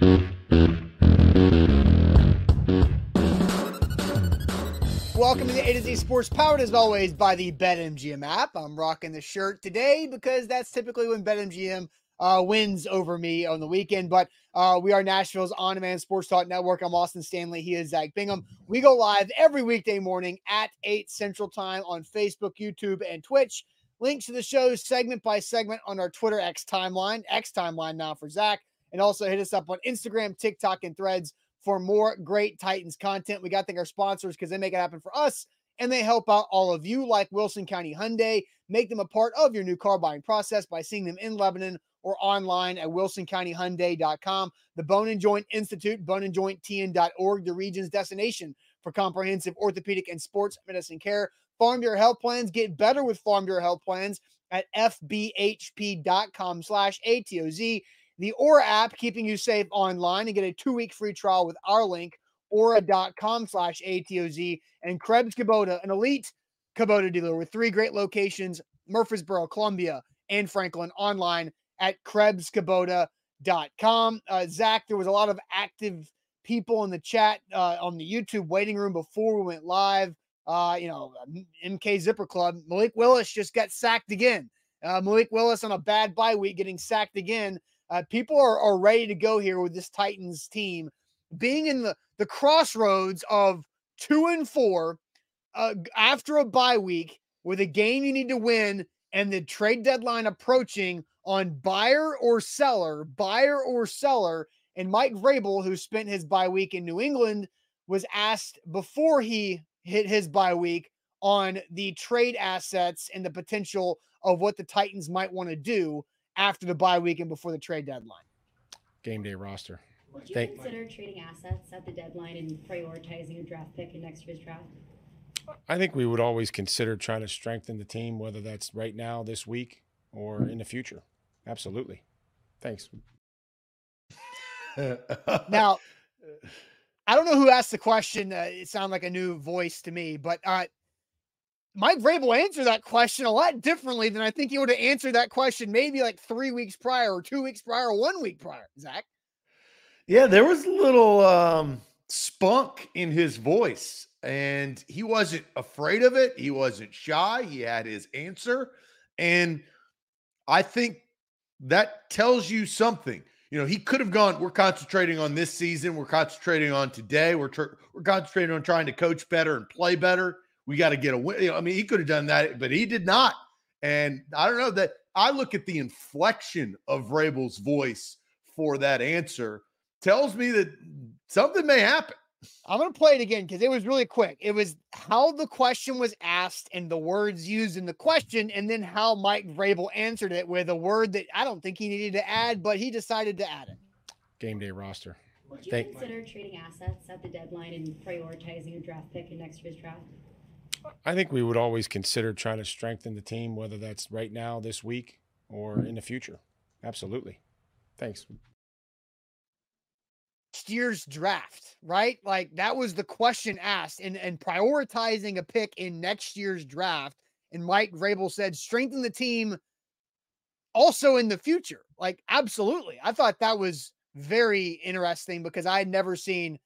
Welcome to the A to Z Sports, powered as always by the BetMGM app. I'm rocking the shirt today because that's typically when BetMGM uh, wins over me on the weekend. But uh, we are Nashville's on demand sports talk network. I'm Austin Stanley. He is Zach Bingham. We go live every weekday morning at 8 Central Time on Facebook, YouTube, and Twitch. Links to the show segment by segment on our Twitter X timeline, X timeline now for Zach. And also hit us up on Instagram, TikTok, and threads for more great Titans content. We got to thank our sponsors because they make it happen for us and they help out all of you, like Wilson County Hyundai. Make them a part of your new car buying process by seeing them in Lebanon or online at wilsoncountyhyundai.com. The Bone and Joint Institute, boneandjointtn.org, the region's destination for comprehensive orthopedic and sports medicine care. Farm Bureau Health Plans, get better with Farm Bureau Health Plans at fbhp.com slash ATOZ the Aura app, keeping you safe online and get a two week free trial with our link, aura.com slash ATOZ. And Krebs Kubota, an elite Kubota dealer with three great locations Murfreesboro, Columbia, and Franklin online at KrebsKubota.com. Uh, Zach, there was a lot of active people in the chat uh, on the YouTube waiting room before we went live. Uh, you know, MK Zipper Club, Malik Willis just got sacked again. Uh, Malik Willis on a bad bye week getting sacked again. Uh, people are, are ready to go here with this Titans team being in the, the crossroads of two and four uh, after a bye week with a game you need to win and the trade deadline approaching on buyer or seller, buyer or seller. And Mike Vrabel, who spent his bye week in New England, was asked before he hit his bye week on the trade assets and the potential of what the Titans might want to do after the bye week and before the trade deadline. Game day roster. Would you Thank consider trading assets at the deadline and prioritizing a draft pick in next year's draft? I think we would always consider trying to strengthen the team, whether that's right now, this week, or in the future. Absolutely. Thanks. now, I don't know who asked the question. Uh, it sounded like a new voice to me, but uh, Mike Vrabel answered that question a lot differently than I think he would have answered that question maybe like three weeks prior or two weeks prior or one week prior, Zach. Yeah, there was a little um, spunk in his voice, and he wasn't afraid of it. He wasn't shy. He had his answer. And I think that tells you something. You know, he could have gone, we're concentrating on this season. We're concentrating on today. We're, tr- we're concentrating on trying to coach better and play better we got to get a win. You know, I mean, he could have done that, but he did not. And I don't know that I look at the inflection of Vrabel's voice for that answer tells me that something may happen. I'm going to play it again because it was really quick. It was how the question was asked and the words used in the question, and then how Mike Vrabel answered it with a word that I don't think he needed to add, but he decided to add it. Game day roster. Would you Thank- consider trading assets at the deadline and prioritizing a draft pick in next year's draft? I think we would always consider trying to strengthen the team, whether that's right now, this week, or in the future. Absolutely. Thanks. Year's draft, right? Like that was the question asked, and and prioritizing a pick in next year's draft. And Mike Vrabel said, strengthen the team also in the future. Like, absolutely. I thought that was very interesting because I had never seen,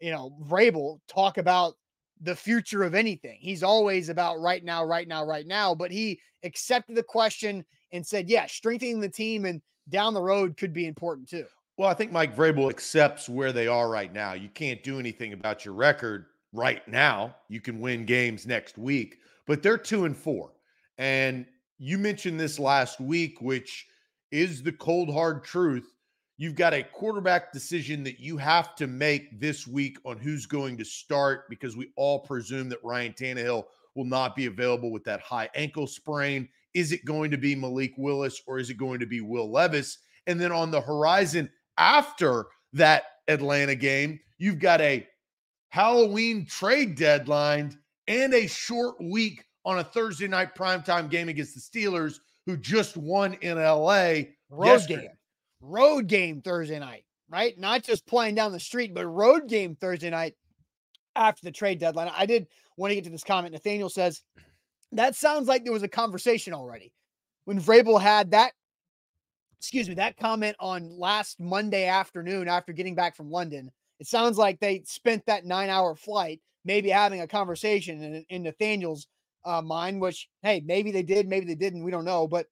you know, Vrabel talk about the future of anything. He's always about right now, right now, right now. But he accepted the question and said, yeah, strengthening the team and down the road could be important too. Well, I think Mike Vrabel accepts where they are right now. You can't do anything about your record right now. You can win games next week, but they're two and four. And you mentioned this last week, which is the cold, hard truth You've got a quarterback decision that you have to make this week on who's going to start because we all presume that Ryan Tannehill will not be available with that high ankle sprain. Is it going to be Malik Willis or is it going to be Will Levis? And then on the horizon after that Atlanta game, you've got a Halloween trade deadline and a short week on a Thursday night primetime game against the Steelers, who just won in LA. Road yesterday. game. Road game Thursday night, right? Not just playing down the street, but road game Thursday night after the trade deadline. I did want to get to this comment. Nathaniel says, that sounds like there was a conversation already. When Vrabel had that, excuse me, that comment on last Monday afternoon after getting back from London, it sounds like they spent that nine hour flight maybe having a conversation in, in Nathaniel's uh, mind, which, hey, maybe they did, maybe they didn't. We don't know. But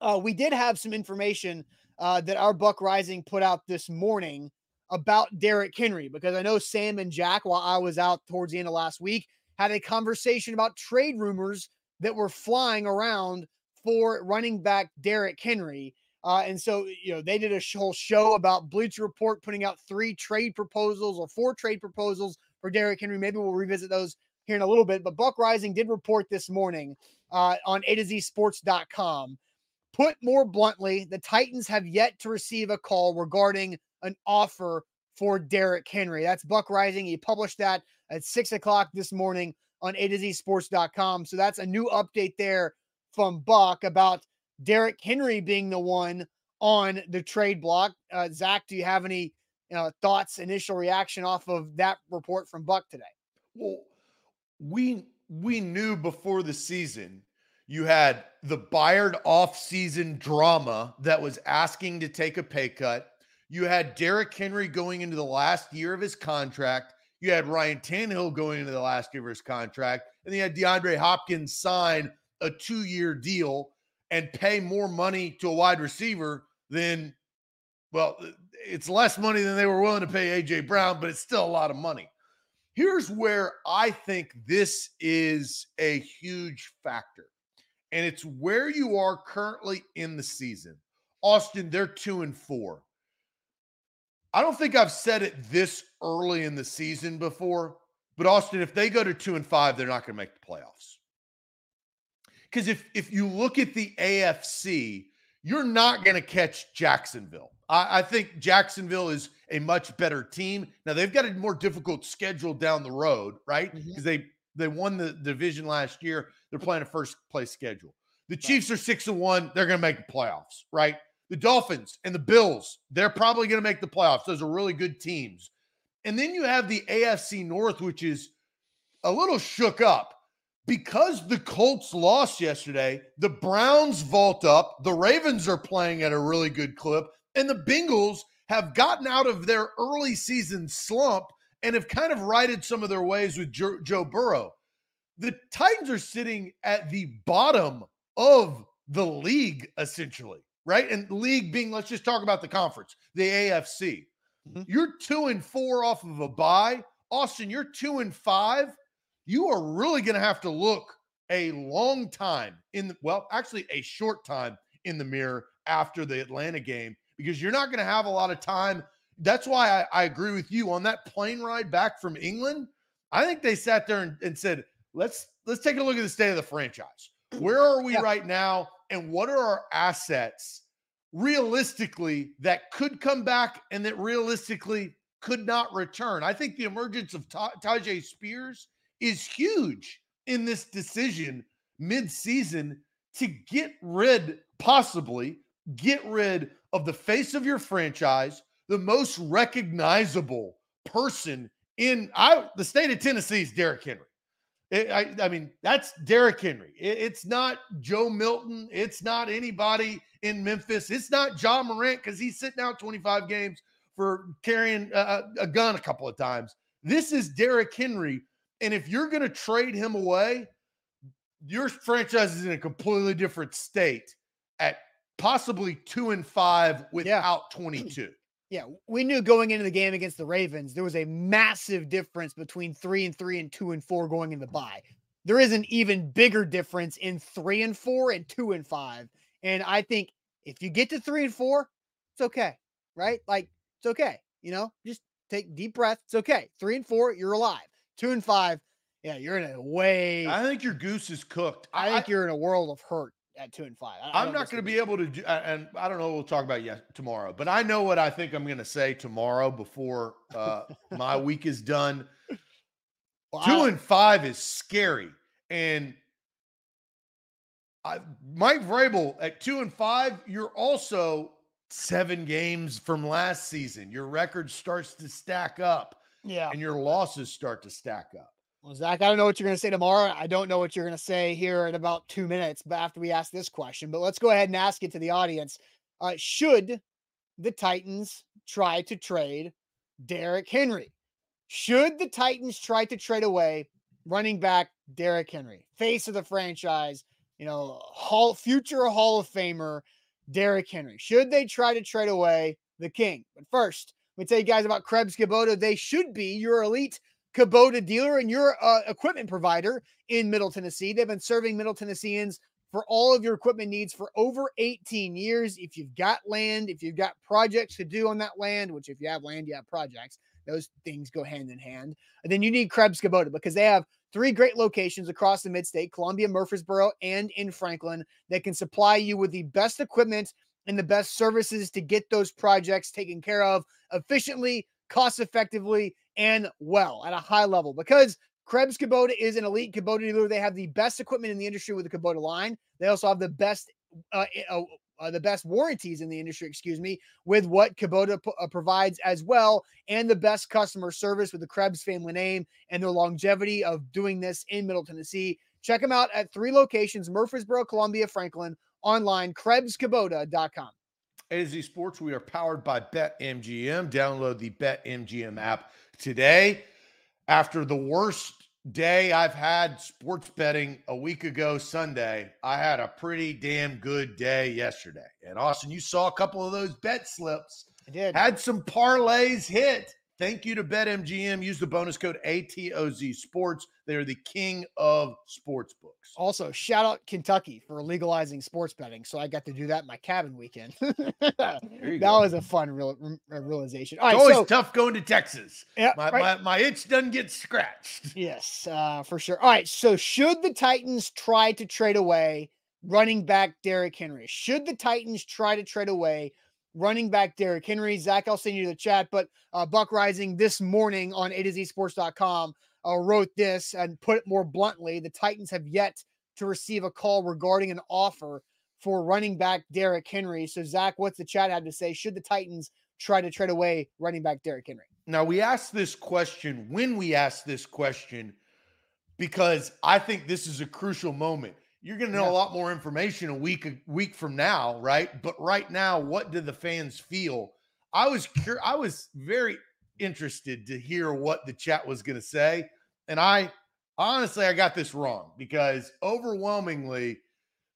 uh, we did have some information uh, that our Buck Reising put out this morning about Derrick Henry because I know Sam and Jack, while I was out towards the end of last week, had a conversation about trade rumors that were flying around for running back Derrick Henry. Uh, and so, you know, they did a whole show about Bleacher Report putting out three trade proposals or four trade proposals for Derrick Henry. Maybe we'll revisit those here in a little bit. But Buck Reising did report this morning uh, on A to Z Sports.com. Put more bluntly, the Titans have yet to receive a call regarding an offer for Derrick Henry. That's Buck Reising. He published that at six o'clock this morning on A to Z Sports.com. So that's a new update there from Buck about Derrick Henry being the one on the trade block. Uh, Zach, do you have any uh, thoughts, initial reaction off of that report from Buck today? Well, we we knew before the season you had the Bayard off-season drama that was asking to take a pay cut. You had Derrick Henry going into the last year of his contract. You had Ryan Tannehill going into the last year of his contract, and then you had DeAndre Hopkins sign a two-year deal and pay more money to a wide receiver than, well, it's less money than they were willing to pay AJ Brown, but it's still a lot of money. Here's where I think this is a huge factor, and it's where you are currently in the season. Austin, they're two and four. I don't think I've said it this early in the season before, but Austin, if they go to two and five, they're not going to make the playoffs. Because if if you look at the AFC, you're not going to catch Jacksonville. I, I, think Jacksonville is a much better team. Now they've got a more difficult schedule down the road, right? Because mm-hmm. they they won the division last year. They're playing a first place schedule. The Chiefs are six and one. They're going to make the playoffs, right? The Dolphins and the Bills, they're probably going to make the playoffs. Those are really good teams. And then you have the AFC North, which is a little shook up because the Colts lost yesterday, the Browns vault up, the Ravens are playing at a really good clip, and the Bengals have gotten out of their early season slump and have kind of righted some of their ways with Joe, Joe Burrow. The Titans are sitting at the bottom of the league, essentially, right? And league being, let's just talk about the conference, the AFC. Mm-hmm. You're two and four off of a bye. Austin, you're two and five you are really going to have to look a long time in the, well, actually a short time in the mirror after the Atlanta game because you're not going to have a lot of time. That's why I, I, agree with you on that plane ride back from England. I think they sat there and, and said, let's let's take a look at the state of the franchise. Where are we yeah. right now? And what are our assets realistically that could come back and that realistically could not return? I think the emergence of Tyjae Spears is huge in this decision mid-season to get rid, possibly get rid of the face of your franchise, the most recognizable person in I, the state of Tennessee is Derrick Henry. It, I, I, mean, that's Derrick Henry. It, it's not Joe Milton. It's not anybody in Memphis. It's not Ja Morant because he's sitting out 25 games for carrying a, a gun a couple of times. This is Derrick Henry and if you're going to trade him away, your franchise is in a completely different state at possibly two and five without yeah. 22. Yeah, we knew going into the game against the Ravens, there was a massive difference between three and three and two and four going in the bye. There is an even bigger difference in three and four and two and five. And I think if you get to three and four, it's okay, right? Like it's okay. You know, just take deep breath. It's okay. Three and four, you're alive. Two and five, yeah, you're in a way. I think your goose is cooked. I, I think you're in a world of hurt. At two and five. I, I'm not going to be able to do, and I don't know. We'll talk about yet tomorrow, but I know what I think I'm going to say tomorrow before uh, my week is done. Two and five is scary, and I, Mike Vrabel at two and five, you're also seven games from last season. Your record starts to stack up. Yeah. And your losses start to stack up. Well, Zach, I don't know what you're going to say tomorrow. I don't know what you're going to say here in about two minutes, but after we ask this question, but let's go ahead and ask it to the audience. Uh, should the Titans try to trade Derrick Henry? Should the Titans try to trade away running back Derrick Henry, face of the franchise, you know, Hall future Hall of Famer Derrick Henry? Should they try to trade away the king? But first, let me tell you guys about Krebs Kubota. They should be your elite Kubota dealer and your uh, equipment provider in Middle Tennessee. They've been serving Middle Tennesseans for all of your equipment needs for over 18 years. If you've got land, if you've got projects to do on that land, which if you have land, you have projects, those things go hand in hand. And then you need Krebs Kubota because they have three great locations across the midstate Columbia, Murfreesboro, and in Franklin that can supply you with the best equipment and the best services to get those projects taken care of efficiently, cost effectively, and well at a high level. Because Krebs Kubota is an elite Kubota dealer. They have the best equipment in the industry with the Kubota line. They also have the best uh, uh, uh, the best warranties in the industry, excuse me, with what Kubota p- uh, provides as well, and the best customer service with the Krebs family name and their longevity of doing this in Middle Tennessee. Check them out at three locations Murfreesboro, Columbia, Franklin, online, KrebsKubota.com. A to Z Sports, we are powered by BetMGM. Download the BetMGM app today. After the worst day I've had sports betting a week ago Sunday, I had a pretty damn good day yesterday. And Austin, you saw a couple of those bet slips. I did. Had some parlays hit. Thank you to BetMGM. Use the bonus code ATOZ Sports. They are the king of sports books. Also, shout out Kentucky for legalizing sports betting. So I got to do that in my cabin weekend. that go. was a fun real, realization. All right, it's always so, tough going to Texas. Yeah, my, right. my, my itch doesn't get scratched. Yes, uh, for sure. All right, so should the Titans try to trade away running back Derrick Henry? Should the Titans try to trade away running back Derrick Henry. Zach, I'll send you the chat, but uh, Buck Reising this morning on A to Z Sports.com uh, wrote this and put it more bluntly the Titans have yet to receive a call regarding an offer for running back Derrick Henry. So, Zach, what's the chat had to say? Should the Titans try to trade away running back Derrick Henry? Now, we asked this question when we asked this question because I think this is a crucial moment. You're going to know yeah. a lot more information a week a week from now, right? But right now, what do the fans feel? I was cur- I was very interested to hear what the chat was going to say, and I honestly I got this wrong because overwhelmingly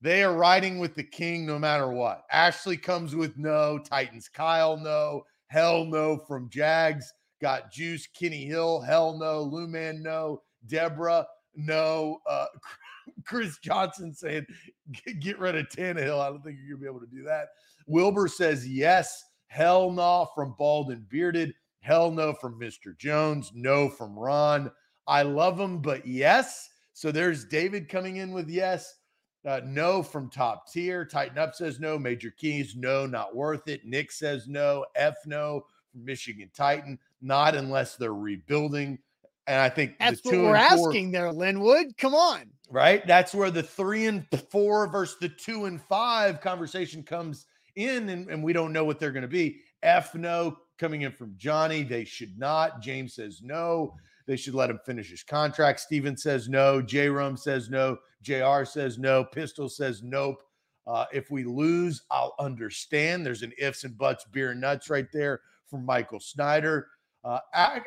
they are riding with the king no matter what. Ashley comes with no, Titans Kyle no, hell no from Jags. Got Juice, Kenny Hill, hell no, Luman no, Deborah no, uh, Chris Johnson saying, get rid of Tannehill. I don't think you're going to be able to do that. Wilbur says, yes. Hell no from Bald and Bearded. Hell no from Mr. Jones. No from Ron. I love him, but yes. So there's David coming in with yes. Uh, no from top tier. Tighten up says no. Major Keys, no, not worth it. Nick says no. F no from Michigan Titan. Not unless they're rebuilding. And I think that's what we're asking there, Linwood. Come on. Right. That's where the three and four versus the two and five conversation comes in, and, and we don't know what they're going to be. F no coming in from Johnny. They should not. James says no. They should let him finish his contract. Steven says no. J Rum says no. JR says no. Pistol says nope. Uh, if we lose, I'll understand. There's an ifs and buts, beer and nuts right there from Michael Snyder. Uh,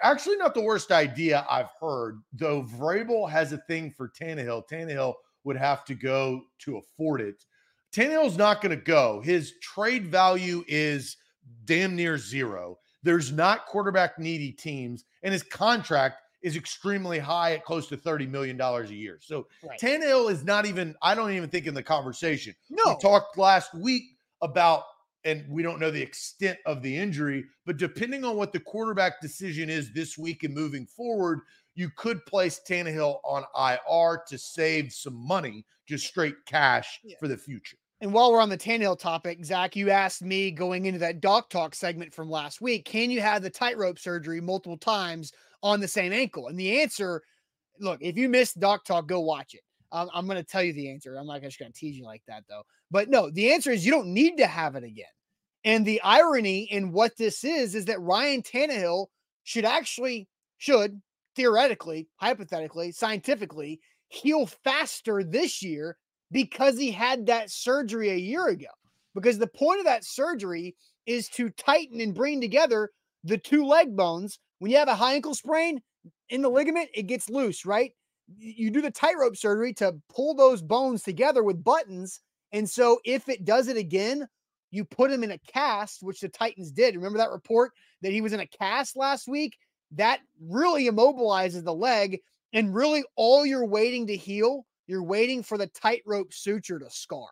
actually, not the worst idea I've heard, though. Vrabel has a thing for Tannehill. Tannehill would have to go to afford it. Tannehill's not going to go. His trade value is damn near zero. There's not quarterback needy teams, and his contract is extremely high at close to $30 million a year. So right. Tannehill is not even, I don't even think in the conversation. No. We talked last week about and we don't know the extent of the injury. But depending on what the quarterback decision is this week and moving forward, you could place Tannehill on IR to save some money just straight cash Yeah. for the future. And while we're on the Tannehill topic, Zach, you asked me going into that doc talk segment from last week, can you have the tightrope surgery multiple times on the same ankle? And the answer, look, if you missed doc talk, go watch it. Um, I'm going to tell you the answer. I'm not just going to tease you like that, though. But no, the answer is you don't need to have it again. And the irony in what this is is that Ryan Tannehill should actually, should theoretically, hypothetically, scientifically heal faster this year because he had that surgery a year ago. Because the point of that surgery is to tighten and bring together the two leg bones. When you have a high ankle sprain in the ligament, it gets loose, right? You do the tightrope surgery to pull those bones together with buttons. And so if it does it again, you put him in a cast, which the Titans did. Remember that report that he was in a cast last week? That really immobilizes the leg. And really, all you're waiting to heal, you're waiting for the tightrope suture to scar.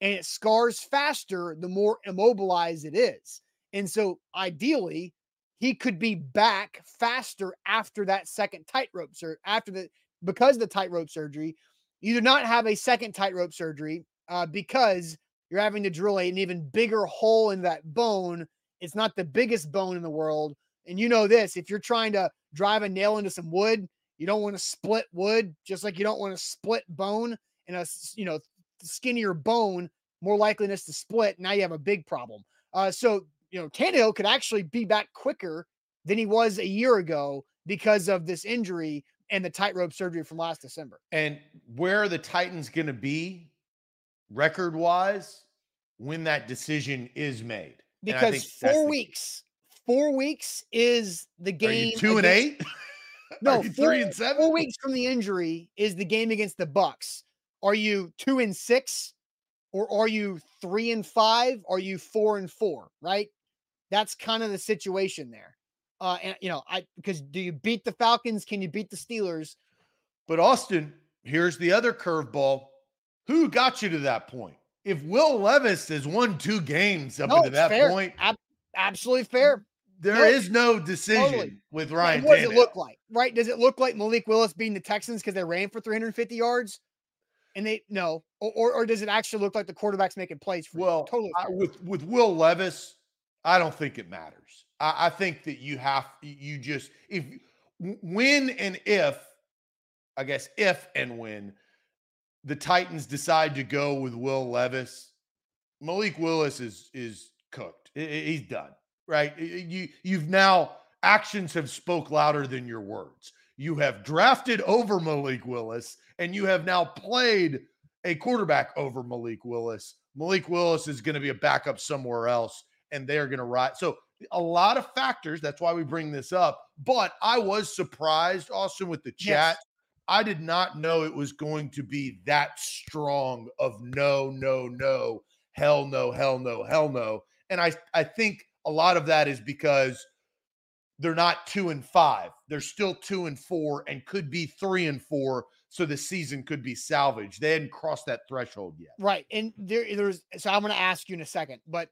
And it scars faster the more immobilized it is. And so, ideally, he could be back faster after that second tightrope surgery. After the because of the tightrope surgery, you do not have a second tightrope surgery uh, because you're having to drill an even bigger hole in that bone. It's not the biggest bone in the world. And you know this if you're trying to drive a nail into some wood, you don't want to split wood, just like you don't want to split bone and a you know skinnier bone, more likeliness to split. Now you have a big problem. Uh, so you know Tannehill could actually be back quicker than he was a year ago because of this injury and the tightrope surgery from last December. And where are the Titans going to be record wise when that decision is made? Because four the- weeks, four weeks is the Are game. you two and eight? No, four, three and seven? Four weeks from the injury is the game against the Bucs. Are you two and six, or are you three and five? Are you four and four? Right. That's kind of the situation there. Uh, and you know, I because do you beat the Falcons? Can you beat the Steelers? But Austin, here's the other curveball. Who got you to that point? If Will Levis has won two games up No, it's that fair. point, Ab- absolutely fair. there no, is no decision totally. with Right, Ryan. what does it look like? Right? Does it look like Malik Willis beating the Texans because they ran for 350 yards? And they no, or, or or does it actually look like the quarterback's making plays? Well, totally I, with with Will Levis, I don't think it matters. I, I think that you have you just if when and if, I guess if and when the Titans decide to go with Will Levis, Malik Willis is is cooked. He's done. Right? You you've now actions have spoke louder than your words. You have drafted over Malik Willis, and you have now played a quarterback over Malik Willis. Malik Willis is going to be a backup somewhere else, and they're going to ride. So a lot of factors. That's why we bring this up. But I was surprised, Austin, with the chat. Yes. I did not know it was going to be that strong of no, no, no, hell no, hell no, hell no. And I, I think a lot of that is because they're not two and five. They're still two and four and could be three and four. So the season could be salvaged. They hadn't crossed that threshold yet. Right. And there there's so I'm gonna ask you in a second, but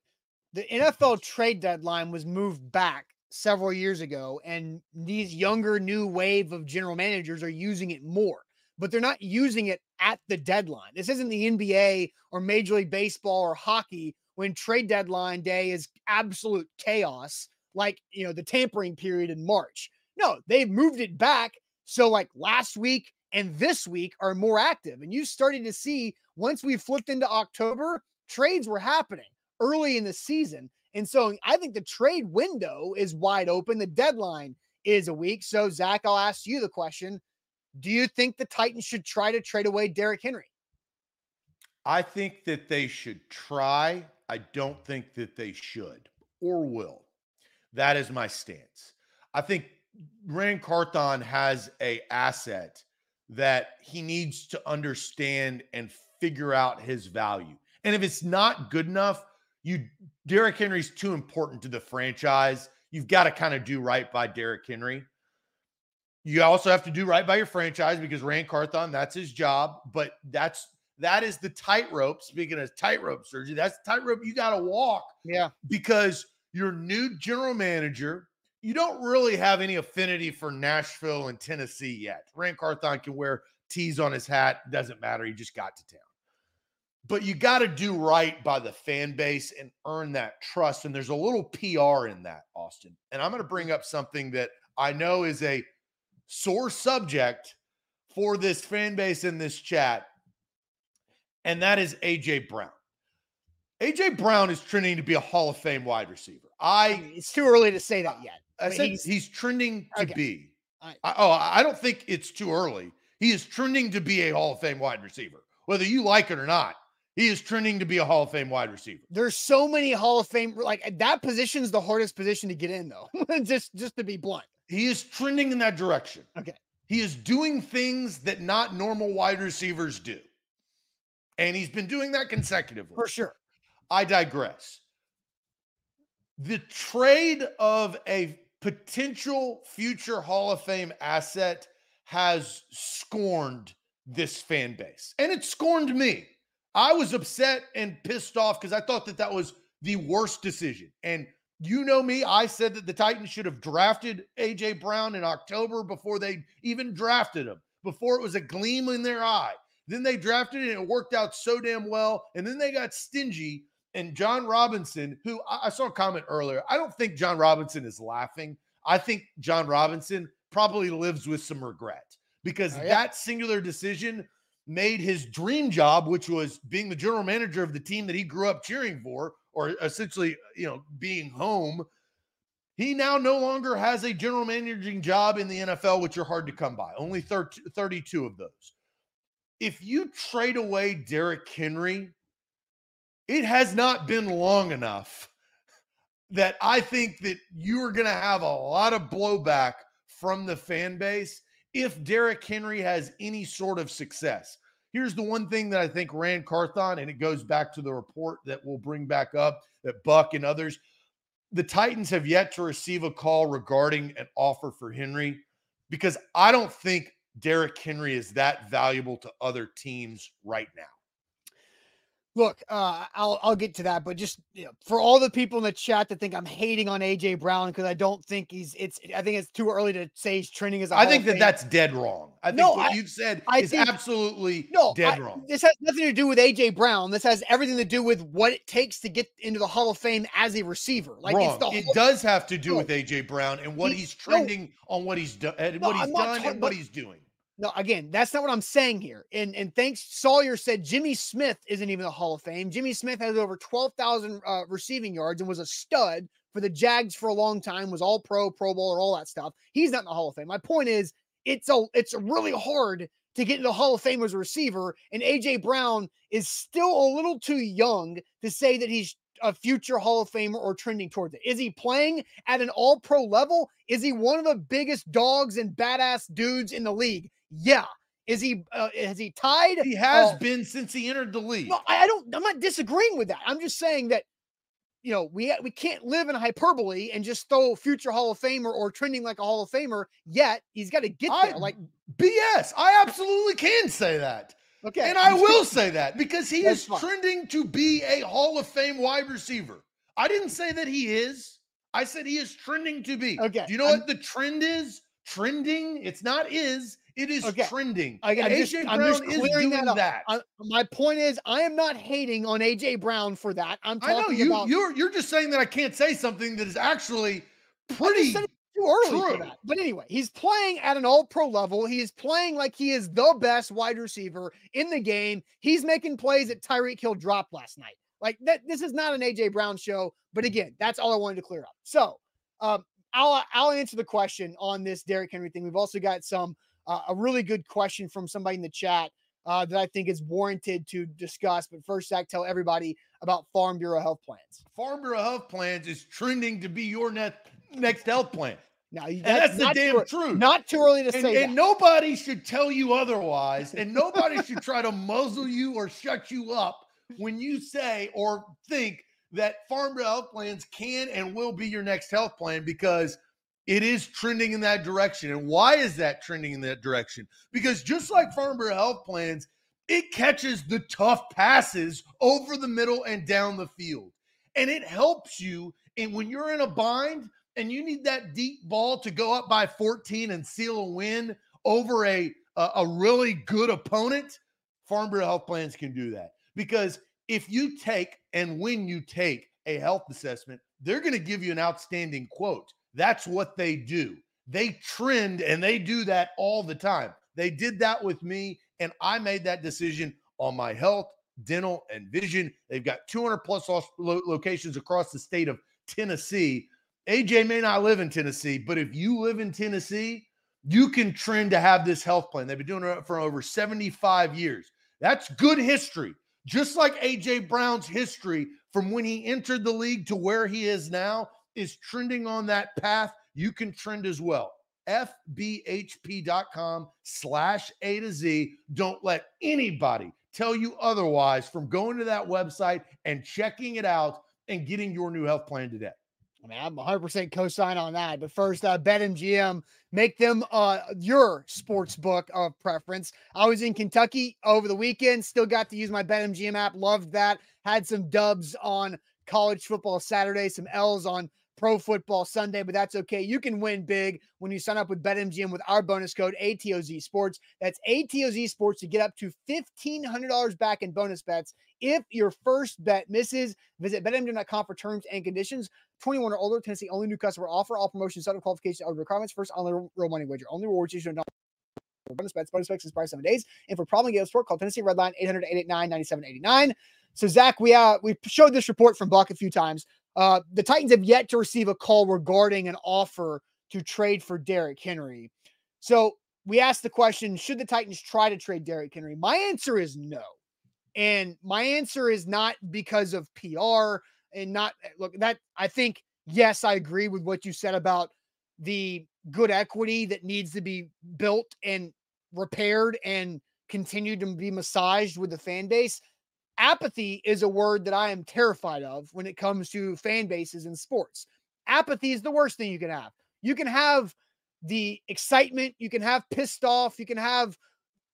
the NFL trade deadline was moved back several years ago, and these younger new wave of general managers are using it more, but they're not using it at the deadline. This isn't the NBA or Major League Baseball or hockey when trade deadline day is absolute chaos, like you know, the tampering period in March. No, they've moved it back. So like last week and this week are more active. And you started to see once we flipped into October, trades were happening early in the season. And so I think the trade window is wide open. The deadline is a week. So, Zach, I'll ask you the question Do you think the Titans should try to trade away Derrick Henry? I think that they should try. I don't think that they should or will. That is my stance. I think Ran Carthon has a asset that he needs to understand and figure out his value. And if it's not good enough, you Derrick Henry's too important to the franchise. You've got to kind of do right by Derrick Henry. You also have to do right by your franchise because Ran Carthon, that's his job. But that's that is the tightrope. Speaking of tightrope surgery, that's the tightrope you got to walk Yeah. because your new general manager, you don't really have any affinity for Nashville and Tennessee yet. Ran Carthon can wear T's on his hat. Doesn't matter. He just got to town. But you got to do right by the fan base and earn that trust. And there's a little PR in that, Austin. And I'm going to bring up something that I know is a sore subject for this fan base in this chat, and that is AJ Brown. AJ Brown is trending to be a Hall of Fame wide receiver. I it's too early to say that yet. I said he's, he's trending to okay. be. I- I, oh, I don't think it's too early. He is trending to be a Hall of Fame wide receiver, whether you like it or not. He is trending to be a Hall of Fame wide receiver. There's so many Hall of Fame like that position's the hardest position to get in though. just just to be blunt. He is trending in that direction. Okay. He is doing things that not normal wide receivers do. And he's been doing that consecutively. For sure. I digress. The trade of a potential future Hall of Fame asset has scorned this fan base, and it scorned me. I was upset and pissed off because I thought that that was the worst decision. And you know me, I said that the Titans should have drafted AJ Brown in October before they even drafted him, before it was a gleam in their eye. Then they drafted it and it worked out so damn well. And then they got stingy. And Jon Robinson, who I, I saw a comment earlier, I don't think Jon Robinson is laughing. I think Jon Robinson probably lives with some regret because Oh, yeah. that singular decision made his dream job, which was being the general manager of the team that he grew up cheering for, or essentially, you know, being home. He now no longer has a general managing job in the NFL, which are hard to come by. Only 30, 32 of those. If you trade away Derrick Henry, it has not been long enough that I think that you are going to have a lot of blowback from the fan base if Derrick Henry has any sort of success. Here's the one thing that I think Ran Carthon, and it goes back to the report that we'll bring back up that Buck and others, the Titans have yet to receive a call regarding an offer for Henry because I don't think Derrick Henry is that valuable to other teams right now. Look, uh, I'll I'll get to that, but just you know, for all the people in the chat that think I'm hating on AJ Brown because I don't think he's it's I think it's too early to say he's trending as a I think that that's dead wrong. I think No, what I- you've said I is think- absolutely no dead I- wrong. This has nothing to do with AJ Brown. This has everything to do with what it takes to get into the Hall of Fame as a receiver. Like wrong. it's the it does have to do No. with AJ Brown and what He- he's no. trending on what he's done, No, what he's done, and what he's doing. No, again, that's not what I'm saying here. And and thanks, Sawyer said Jimmy Smith isn't even the Hall of Fame. Jimmy Smith has over 12,000 uh, receiving yards and was a stud for the Jags for a long time, was all pro, Pro Bowler, all that stuff. He's not in the Hall of Fame. My point is, it's a it's really hard to get into the Hall of Fame as a receiver, and AJ Brown is still a little too young to say that he's a future Hall of Famer or trending towards it. Is he playing at an all pro level? Is he one of the biggest dogs and badass dudes in the league? Yeah. Is he uh, has he tied? He has Oh. been since he entered the league. No, I I don't I'm not disagreeing with that. I'm just saying that you know, we we can't live in hyperbole and just throw future Hall of Famer or trending like a Hall of Famer yet. He's got to get I- there. Like, BS. I absolutely can say that. okay. And I will say that because he is fine. trending to be a Hall of Fame wide receiver. I didn't say that he is. I said he is trending to be. Okay, Do you know I'm- what the trend is? Trending. It's not is. It is Okay, trending. I- just- AJ I'm Brown just is doing that that. I- my point is, I am not hating on AJ Brown for that. I'm I talking know you. about You're you're just saying that I can't say something that is actually pretty. too early for true. that. But anyway, he's playing at an all pro level. He is playing like he is the best wide receiver in the game. He's making plays that Tyreek Hill dropped last night. Like that, this is not an AJ Brown show. But again, that's all I wanted to clear up. So um, I'll I'll answer the question on this Derrick Henry thing. We've also got some uh, a really good question from somebody in the chat uh, that I think is warranted to discuss. But first, Zach, tell everybody about Farm Bureau health plans. Farm Bureau Health Plans is trending to be your next next health plan. Now, And that's the damn too, truth. Not too early to and, say and that. nobody should tell you otherwise, and nobody should try to muzzle you or shut you up when you say or think that Farm Bureau Health Plans can and will be your next health plan because it is trending in that direction. And why is that trending in that direction? Because just like Farm Bureau Health Plans, it catches the tough passes over the middle and down the field. And it helps you and when you're in a bind and you need that deep ball to go up by 14 and seal a win over a a, a really good opponent, Farm Bureau Health Plans can do that. Because if you take and when you take a health assessment, they're going to give you an outstanding quote. That's what they do. They trend and they do that all the time. They did that with me, and I made that decision on my health, dental, and vision. They've got 200 plus locations across the state of Tennessee. AJ may not live in Tennessee, but if you live in Tennessee, you can trend to have this health plan. They've been doing it for over 75 years. That's good history. Just like AJ Brown's history from when he entered the league to where he is now is trending on that path, you can trend as well. FBHP.com slash A to Z. Don't let anybody tell you otherwise from going to that website and checking it out and getting your new health plan today. I mean, I'm 100% co-sign on that. But first, uh, BetMGM, make them uh, your sports book of preference. I was in Kentucky over the weekend. Still got to use my BetMGM app. Loved that. Had some dubs on college football Saturday, some L's on pro football Sunday, but that's okay. You can win big when you sign up with BetMGM with our bonus code ATOZ Sports. That's ATOZ Sports to get up to $1,500 back in bonus bets. If your first bet misses, visit betmgm.com for terms and conditions. 21 or older, Tennessee only new customer offer. All promotions, subject qualifications, other requirements. First online real money wager. Only rewards issued on bonus bets. Bonus bets expire seven days. And for problem game sport, call Tennessee Redline 800 889 9789. So Zach, we uh we showed this report from Buck a few times. Uh, the Titans have yet to receive a call regarding an offer to trade for Derrick Henry. So we asked the question: Should the Titans try to trade Derrick Henry? My answer is no, and my answer is not because of PR and not look that I think yes, I agree with what you said about the good equity that needs to be built and repaired and continue to be massaged with the fan base apathy is a word that I am terrified of when it comes to fan bases in sports. Apathy is the worst thing you can have. You can have the excitement, you can have pissed off, you can have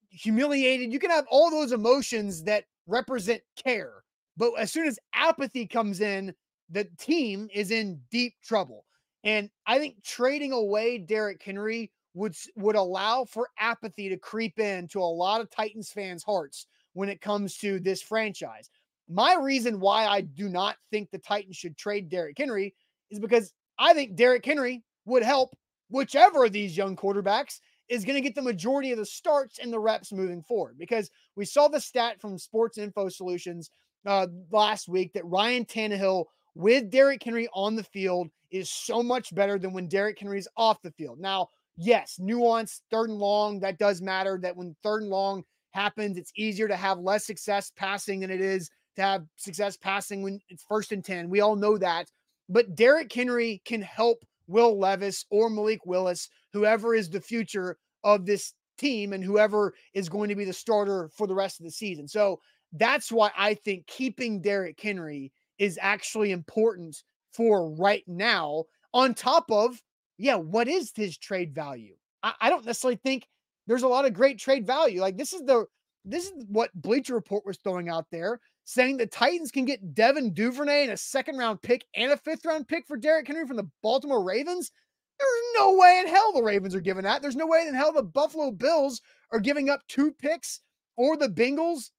humiliated, you can have all those emotions that represent care. But as soon as apathy comes in, the team is in deep trouble. And I think trading away Derrick Henry would would allow for apathy to creep into a lot of Titans fans' hearts when it comes to this franchise. My reason why I do not think the Titans should trade Derrick Henry is because I think Derrick Henry would help whichever of these young quarterbacks is going to get the majority of the starts and the reps moving forward. Because we saw the stat from Sports Info Solutions uh, last week that Ryan Tannehill with Derrick Henry on the field is so much better than when Derrick Henry's off the field. Now, yes, nuance, third and long, that does matter. That when third and long, happens. It's easier to have less success passing than it is to have success passing when it's first and 10. We all know that. But Derrick Henry can help Will Levis or Malik Willis, whoever is the future of this team and whoever is going to be the starter for the rest of the season. So that's why I think keeping Derrick Henry is actually important for right now, on top of, yeah, what is his trade value? I, I don't necessarily think there's a lot of great trade value. Like this is the this is what Bleacher Report was throwing out there, saying the Titans can get Devin Duvernay and a second round pick and a fifth round pick for Derrick Henry from the Baltimore Ravens. There's no way in hell the Ravens are giving that. There's no way in hell the Buffalo Bills are giving up two picks or the Bengals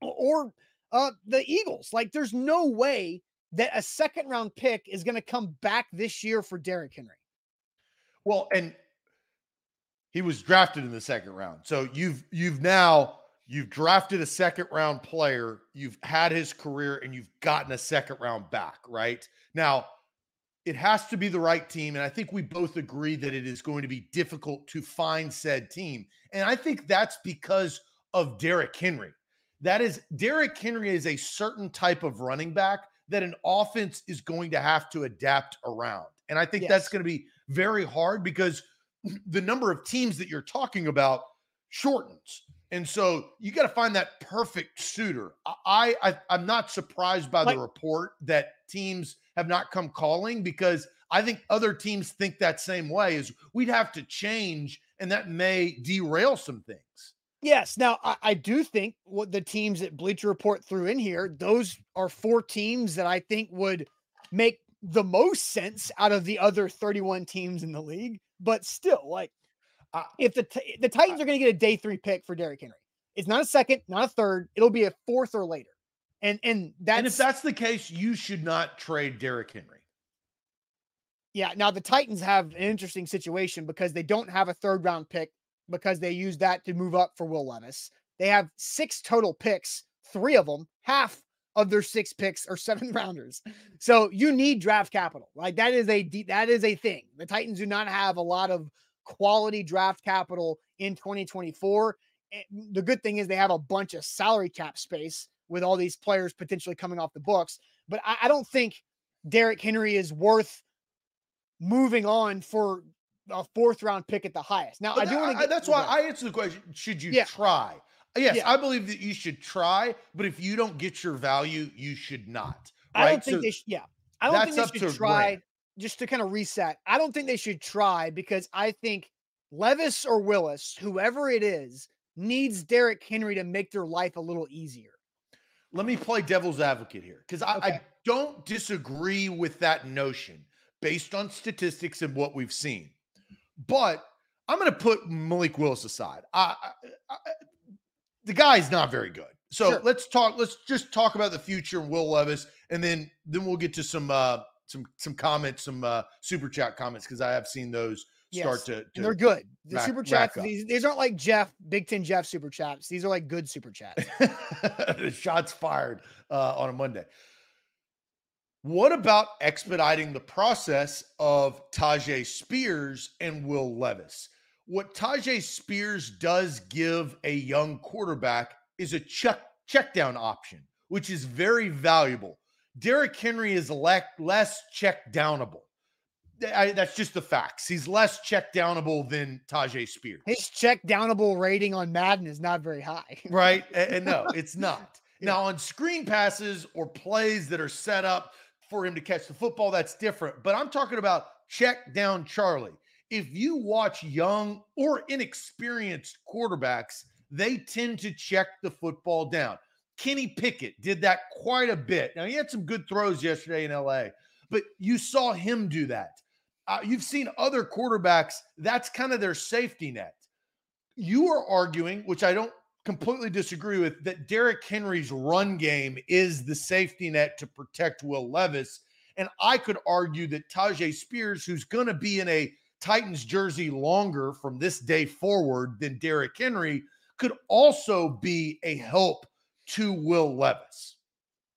or uh, the Eagles. Like, there's no way that a second round pick is going to come back this year for Derrick Henry. Well, and he was drafted in the second round. So you've you've now you've drafted a second round player, you've had his career and you've gotten a second round back, right? Now, it has to be the right team and I think we both agree that it is going to be difficult to find said team. And I think that's because of Derrick Henry. That is Derrick Henry is a certain type of running back that an offense is going to have to adapt around. And I think yes. that's going to be very hard because the number of teams that you're talking about shortens. And so you got to find that perfect suitor. I, I I'm not surprised by like, the report that teams have not come calling because I think other teams think that same way is we'd have to change and that may derail some things. Yes. Now I, I do think what the teams that Bleacher Report threw in here, those are four teams that I think would make the most sense out of the other 31 teams in the league but still, like I- if the the uh Titans are going to get a day three pick for Derrick Henry, it's not a second, not a third. It'll be a fourth or later. And and that's and if that's the case, you should not trade Derrick Henry. Yeah. Now the Titans have an interesting situation because they don't have a third round pick because they use that to move up for Will Levis. They have six total picks, three of them, half of their six picks are seven rounders. So you need draft capital. Like that is a that is a thing. The Titans do not have a lot of quality draft capital in 2024. Eh, the good thing is they have a bunch of salary cap space with all these players potentially coming off the books. But I, I don't think Derrick Henry is worth moving on for a fourth round pick at the highest. Now, But I do want to. that's why I answer the question. Should you Yeah. try? Yes, Yeah. I believe that you should try, but if you don't get your value, you should not. I don't think So they should. Yeah, I don't think they should try. Just to kind of reset, I don't think they should try because I think Levis or Willis, whoever it is, needs Derrick Henry to make their life a little easier. let me play devil's advocate here because I, I don't disagree with that notion based on statistics and what we've seen. But I'm going to put Malik Willis aside. I, I, I, the guy's not very good. So Sure. let's talk. Let's just talk about the future and Will Levis, and then then we'll get to some uh, some some comments, some uh, super chat comments because I have seen those start Yes, to. To they're good. The rack- super chats, these, these aren't like Jeff, Big Ten Jeff super chats. These are like good super chats. Shots fired uh, on a Monday. What about expediting the process of Tyjae Spears and Will Levis? What Tyjae Spears does give a young quarterback is a check check down option, which is very valuable. Derrick Henry is le- less check downable. I- that's just the facts. He's less check downable than Tyjae Spears. His check downable rating on Madden is not very high. right? And, and no, it's not. Yeah. Now, on screen passes or plays that are set up for him to catch the football, that's different. But I'm talking about check down Charlie. If you watch young or inexperienced quarterbacks, they tend to check the football down. Kenny Pickett did that quite a bit. Now, he had some good throws yesterday in LA, but you saw him do that. Uh, you've seen other quarterbacks, that's kind of their safety net. You are arguing, which I don't completely disagree with, that Derrick Henry's run game is the safety net to protect Will Levis. And I could argue that Tyjae Spears, who's going to be in a Titans jersey longer from this day forward than Derrick Henry, could also be a help to Will Levis.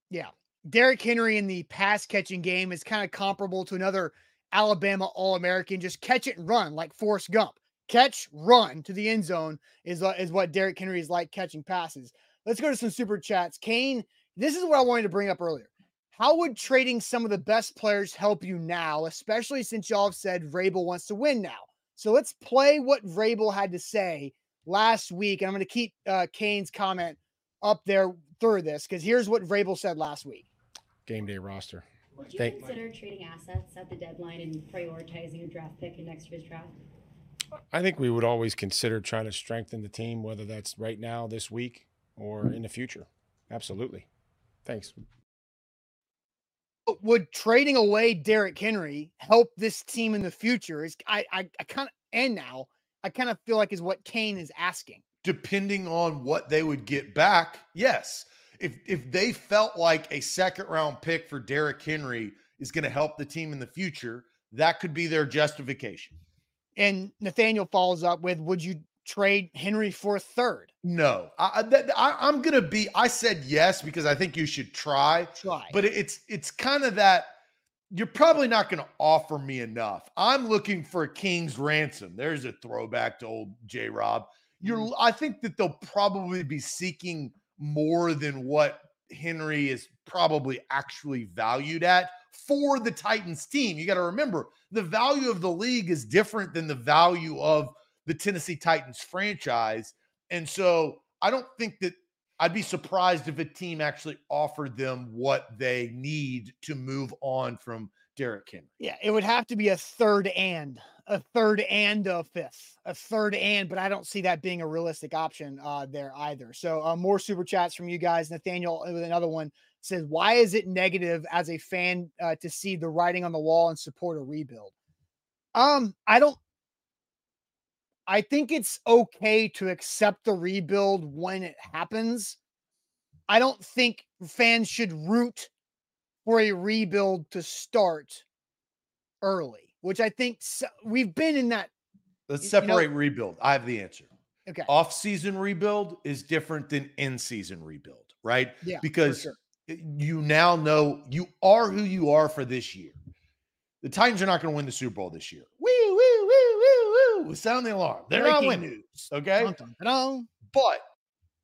Yeah. Derrick Henry in the pass catching game is kind of comparable to another Alabama All American. Just catch it and run like Forrest Gump. Catch, run to the end zone is, uh, is what Derrick Henry is like catching passes. Let's go to some super chats. Kane, this is what I wanted to bring up earlier. How would trading some of the best players help you now, especially since y'all have said Vrabel wants to win now? So let's play what Vrabel had to say last week. And I'm going to keep uh, Kane's comment up there through this because here's what Vrabel said last week. Game day roster. Would you Thank- consider trading assets at the deadline and prioritizing a draft pick in next year's draft? I think we would always consider trying to strengthen the team, whether that's right now, this week, or in the future. Absolutely. Thanks. Would trading away Derrick Henry help this team in the future? Is I I, I kind of and now I kind of feel like is what Kane is asking. depending on what they would get back, yes. If if they felt like a second round pick for Derrick Henry is going to help the team in the future, that could be their justification. And Nathaniel follows up with, "Would you trade Henry for a third? No, I, I, that, I I'm going to be. I said yes because I think you should try, Try." but it's it's kind of that you're probably not going to offer me enough. I'm looking for a king's ransom. There's a throwback to old J. Rob. You're. Mm-hmm. I think that they'll probably be seeking more than what Henry is probably actually valued at for the Titans team. You got to remember the value of the league is different than the value of the Tennessee Titans franchise. And so I don't think that I'd be surprised if a team actually offered them what they need to move on from Derrick Henry. yeah, it would have to be a third and a third and a fifth, a third and, but I don't see that being a realistic option uh, there either. So uh, more super chats from you guys. Nathaniel with another one says, "Why is it negative as a fan uh, to see the writing on the wall and support a rebuild?" Um, I don't. I think it's okay to accept the rebuild when it happens. I don't think fans should root for a rebuild to start early, which I think so, we've been in that. Let's you know- separate rebuild. I have the answer. Okay. Off-season rebuild is different than in-season rebuild, right? Yeah. because sure. you now know you are who you are for this year. The Titans are not going to win the Super Bowl this year. Woo. Sound the alarm. They're not Breaking winning. news. Okay. Dun, dun, dun. But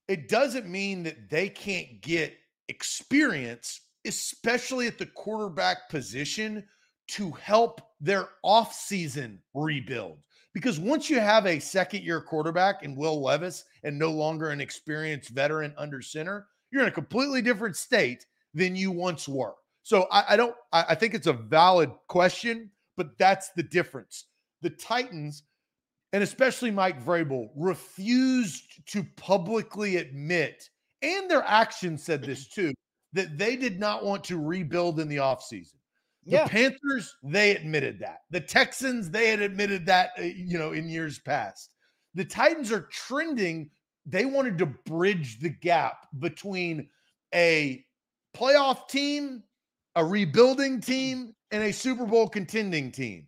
it doesn't mean that they can't get experience, especially at the quarterback position, to help their offseason rebuild. Because once you have a second year quarterback in Will Levis and no longer an experienced veteran under center, you're in a completely different state than you once were. So I, I don't, I, I think it's a valid question, but that's the difference. The Titans and especially Mike Vrabel, refused to publicly admit, and their actions said this too, that they did not want to rebuild in the offseason. The Yeah. Panthers, they admitted that. The Texans, they had admitted that, uh, you know, in years past. The Titans are trending. They wanted to bridge the gap between a playoff team, a rebuilding team, and a Super Bowl contending team.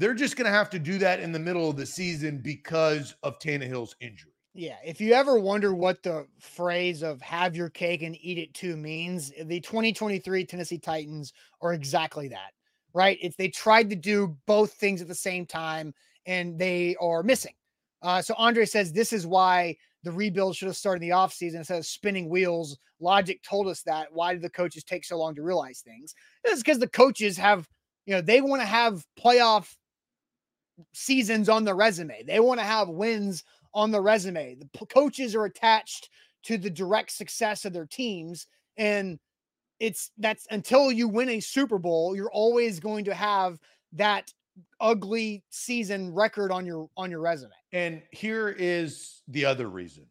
They're just going to have to do that in the middle of the season because of Tannehill's injury. Yeah, if you ever wonder what the phrase of have your cake and eat it too means, the 2023 Tennessee Titans are exactly that, right? It's they tried to do both things at the same time and they are missing. Uh, so Andre says this is why the rebuild should have started in the offseason instead of spinning wheels. Logic told us that. Why did the coaches take so long to realize things? It's because the coaches have, you know, they want to have playoff seasons on the resume. They want to have wins on the resume. The coaches are attached to the direct success of their teams and it's that's until you win a Super Bowl, you're always going to have that ugly season record on your on your resume. And here is the other reason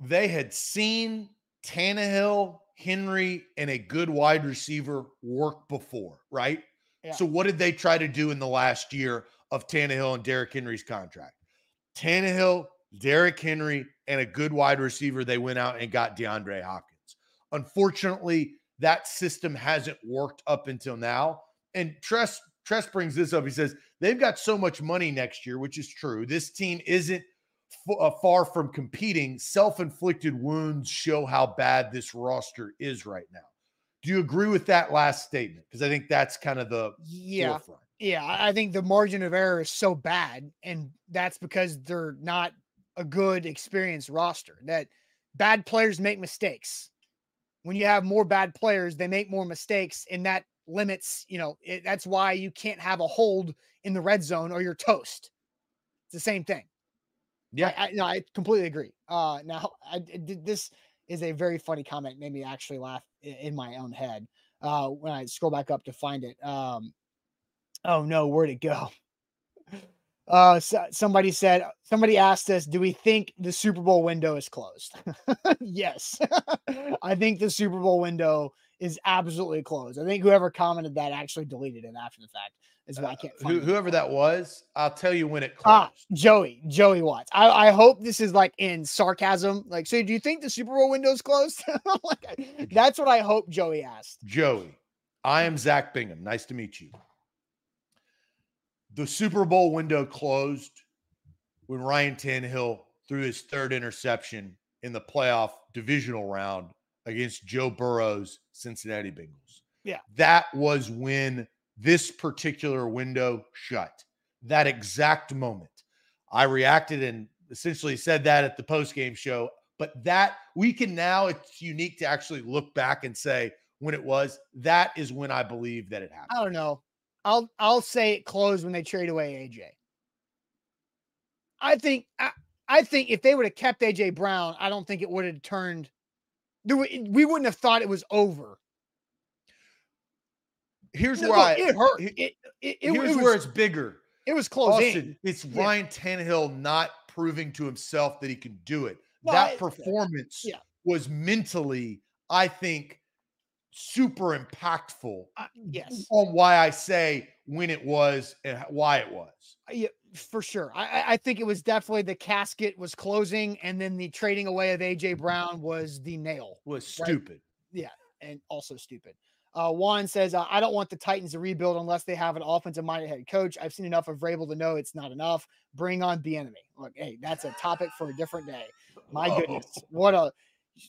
they had seen Tannehill, Henry, and a good wide receiver work before, right? Yeah. So, what did they try to do in the last year of Tannehill and Derrick Henry's contract? Tannehill, Derrick Henry, and a good wide receiver. They went out and got DeAndre Hopkins. Unfortunately, that system hasn't worked up until now. And Tress Tress brings this up. He says they've got so much money next year, which is true. This team isn't uh, far from competing. Self-inflicted wounds show how bad this roster is right now. Do you agree with that last statement? Because I think that's kind of the Yeah. forefront. Yeah, I think the margin of error is so bad, and that's because they're not a good experienced roster. That bad players make mistakes. When you have more bad players, they make more mistakes, and that limits. You know, it, that's why you can't have a hold in the red zone or you're toast. It's the same thing. Yeah. I, I, no, I completely agree. Uh, now I this is a very funny comment, made me actually laugh in my own head. Uh, when I scroll back up to find it. Um, oh no, where'd it go? Uh, so, somebody said, somebody asked us, do we think the Super Bowl window is closed? yes, I think the Super Bowl window is absolutely closed. I think whoever commented that actually deleted it after the fact. Is why I can't find Uh, Who, it. whover that was, I'll tell you when it closed. Ah, Joey, Joey Watts. I, I hope this is like in sarcasm. Like, so do you think the Super Bowl window is closed? like, that's what I hope Joey asked. Joey, I am Zach Bingham. Nice to meet you. The Super Bowl window closed when Ryan Tannehill threw his third interception in the playoff divisional round against Joe Burrow's Cincinnati Bengals. Yeah. That was when this particular window shut. That exact moment. I reacted and essentially said that at the post-game show, but that we can now it's unique to actually look back and say when it was that is when I believe that it happened. I don't know. I'll I'll say it closed when they trade away AJ. I think I, I think if they would have kept AJ Brown, I don't think it would have turned. We wouldn't have thought it was over. Here's No, where I it hurt. It it, it, it was where it's bigger. it was close. Austin, it's Yeah. Ryan Tannehill not proving to himself that he can do it. No, that performance yeah. was mentally, I think, super impactful Uh, yes. on why I say when it was and why it was. Yeah, for sure. I, I- think it was definitely the casket was closing, and then the trading away of AJ Brown was the nail, Was Right. Yeah, and also stupid. Uh, Juan says, uh, "I don't want the Titans to rebuild unless they have an offensive-minded head coach. I've seen enough of Vrabel to know it's not enough. Bring on the enemy. Look, hey, that's a topic for a different day. My Oh. goodness, what a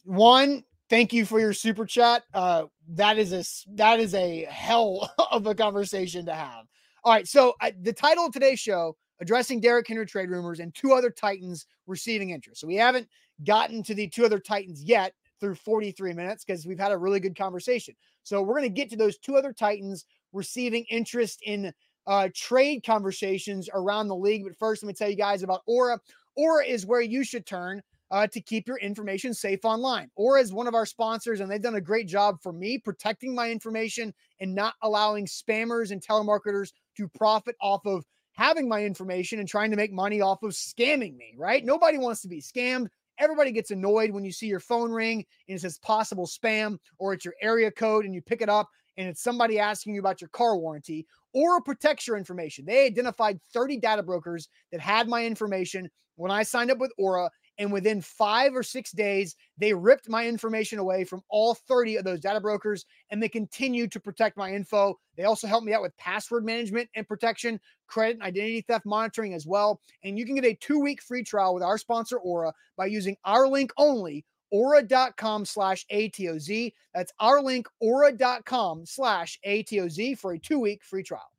one! Thank you for your super chat. Uh, that is a that is a hell of a conversation to have. All right, so uh, the title of today's show addressing Derrick Henry trade rumors and two other Titans receiving interest. So we haven't gotten to the two other Titans yet through 43 minutes because we've had a really good conversation. So we're going to get to those two other Titans receiving interest in uh, trade conversations around the league. But first, let me tell you guys about Aura. Aura is where you should turn uh, to keep your information safe online. Aura's one of our sponsors, and they've done a great job for me protecting my information and not allowing spammers and telemarketers to profit off of having my information and trying to make money off of scamming me, right? Nobody wants to be scammed. Everybody gets annoyed when you see your phone ring and it says possible spam or it's your area code and you pick it up and it's somebody asking you about your car warranty. Aura protects your information. They identified 30 data brokers that had my information when I signed up with Aura. And within five or six days, they ripped my information away from all 30 of those data brokers and they continue to protect my info. They also helped me out with password management and protection, credit and identity theft monitoring as well. And you can get a two week free trial with our sponsor, Aura, by using our link only, aura.com slash ATOZ. That's our link, aura.com slash ATOZ for a two week free trial.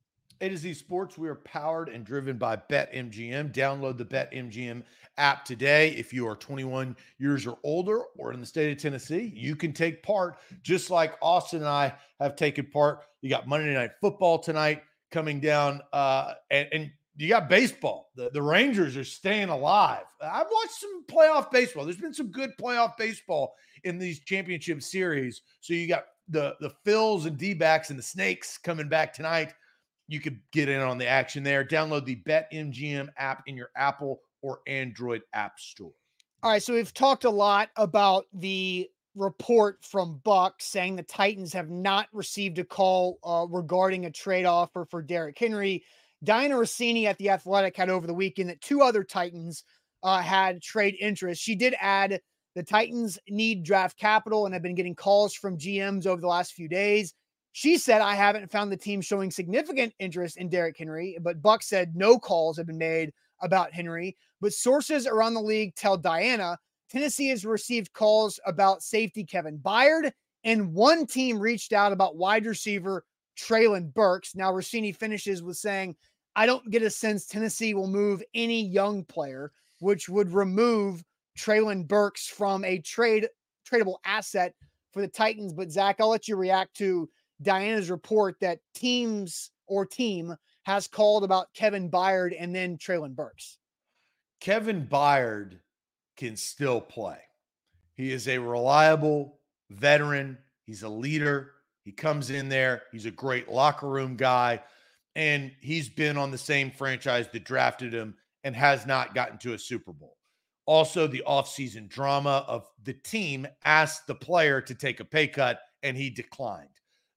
A to Z Sports, we are powered and driven by BetMGM. Download the BetMGM app today. If you are 21 years or older or in the state of Tennessee, you can take part just like Austin and I have taken part. You got Monday Night Football tonight coming down, uh, and, and you got baseball. The, the Rangers are staying alive. I've watched some playoff baseball. There's been some good playoff baseball in these championship series. So you got the the Phils and D-backs and the Snakes coming back tonight you could get in on the action there. Download the BetMGM app in your Apple or Android app store. All right, so we've talked a lot about the report from Buck saying the Titans have not received a call uh, regarding a trade offer for Derrick Henry. Dianna Russini at the Athletic had over the weekend that two other Titans uh, had trade interest. She did add the Titans need draft capital and have been getting calls from GMs over the last few days. She said, I haven't found the team showing significant interest in Derrick Henry, but Buck said no calls have been made about Henry. But sources around the league tell Dianna Tennessee has received calls about safety Kevin Byard, and one team reached out about wide receiver Treylon Burks. Now, Russini finishes with saying, I don't get a sense Tennessee will move any young player, which would remove Treylon Burks from a trade tradable asset for the Titans. But Zach, I'll let you react to Dianna's report that teams or team has called about Kevin Byard and then Treylon Burks. Kevin Byard can still play. He is a reliable veteran. He's a leader. He comes in there. He's a great locker room guy. And he's been on the same franchise that drafted him and has not gotten to a Super Bowl. Also, the offseason drama of the team asked the player to take a pay cut and he declined.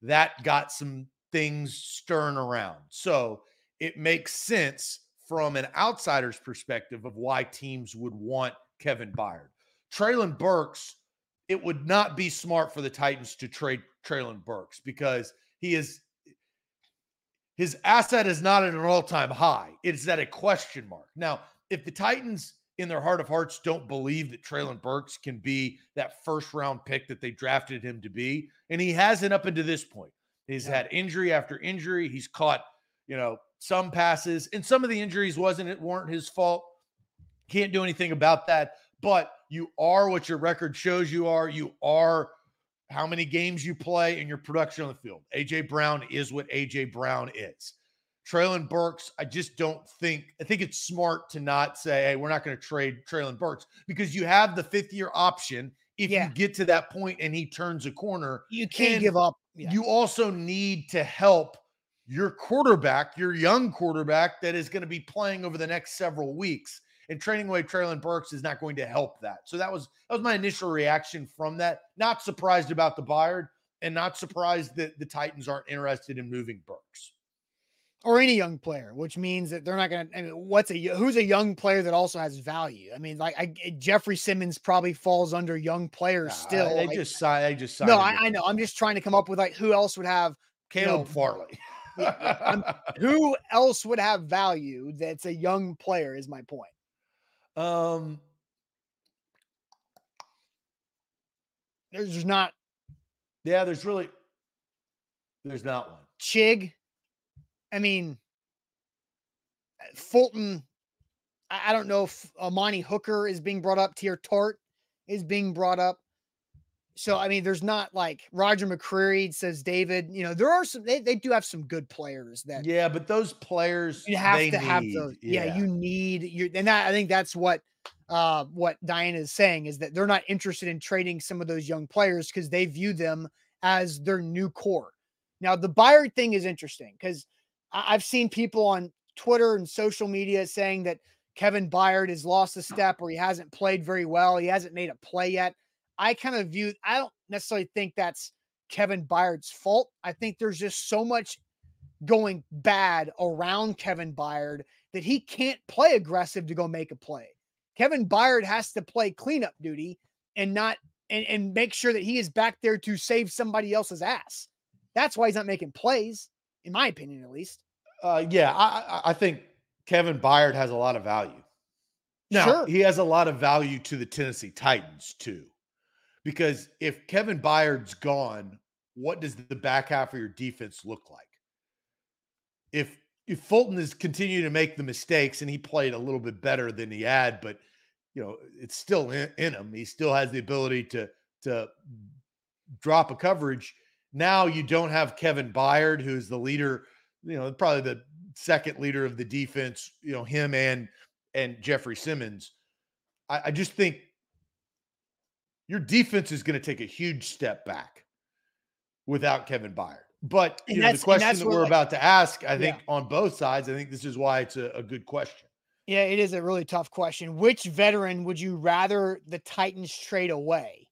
That got some things stirring around. So it makes sense from an outsider's perspective of why teams would want Kevin Byard. Treylon Burks, it would not be smart for the Titans to trade Treylon Burks because he is his asset is not at an all-time high. It's at a question mark. Now, if the Titans in their heart of hearts don't believe that Treylon Burks can be that first round pick that they drafted him to be, and he hasn't up until this point. He's Yeah. had injury after injury. He's caught, you know, some passes, and some of the injuries wasn't it weren't his fault. Can't do anything about that. But you are what your record shows you are. You are how many games you play and your production on the field. AJ Brown is what AJ Brown is. Treylon Burks, I just don't think, I think it's smart to not say, hey, we're not going to trade Treylon Burks because you have the fifth year option if Yeah. you get to that point and he turns a corner. You can't give up. You also need to help your quarterback, your young quarterback that is going to be playing over the next several weeks. And trading away Treylon Burks is not going to help that. So that was that was my initial reaction from that. Not surprised about the Byard. and not surprised that the Titans aren't interested in moving Burks or any young player, which means that they're not going to. I mean, what's a who's a young player that also has value? I mean, like I, Jeffrey Simmons probably falls under young players still. they like, just sign. They just no, I, I, know. I'm just trying to come up with like who else would have Caleb you know, Farley. who else would have value that's a young player? Is my point. Um, there's not. Yeah, there's really. There's not one. Chig. I mean, Fulton. I, I don't know if Amani Hooker is being brought up. Teair Tart is being brought up. So I mean, there's not like Roger McCreary says David. You know, there are some. They, they do have some good players that. Yeah, but those players you have to need, have those. Yeah. yeah, you need you, and that I think that's what uh what Dianna is saying is that they're not interested in trading some of those young players because they view them as their new core. Now the Byard thing is interesting because I've seen people on Twitter and social media saying that Kevin Byard has lost a step or he hasn't played very well. He hasn't made a play yet. I kind of view, I don't necessarily think that's Kevin Byard's fault. I think there's just so much going bad around Kevin Byard that he can't play aggressive to go make a play. Kevin Byard has to play cleanup duty and not and, and make sure that he is back there to save somebody else's ass. That's why he's not making plays, in my opinion, at least. Uh, yeah, I, I think Kevin Byard has a lot of value. Now, Sure. he has a lot of value to the Tennessee Titans too. Because if Kevin Byard's gone, what does the back half of your defense look like? If if Fulton is continuing to make the mistakes and he played a little bit better than he had, but you know, it's still in, in him. He still has the ability to to drop a coverage. Now you don't have Kevin Byard, who's the leader, you know, probably the second leader of the defense, you know, him and and Jeffrey Simmons. I, I just think your defense is going to take a huge step back without Kevin Byard. But And you know, the question that we're like- about to ask, I Yeah. think on both sides, I think this is why it's a, a good question. Yeah, it is a really tough question. Which veteran would you rather the Titans trade away?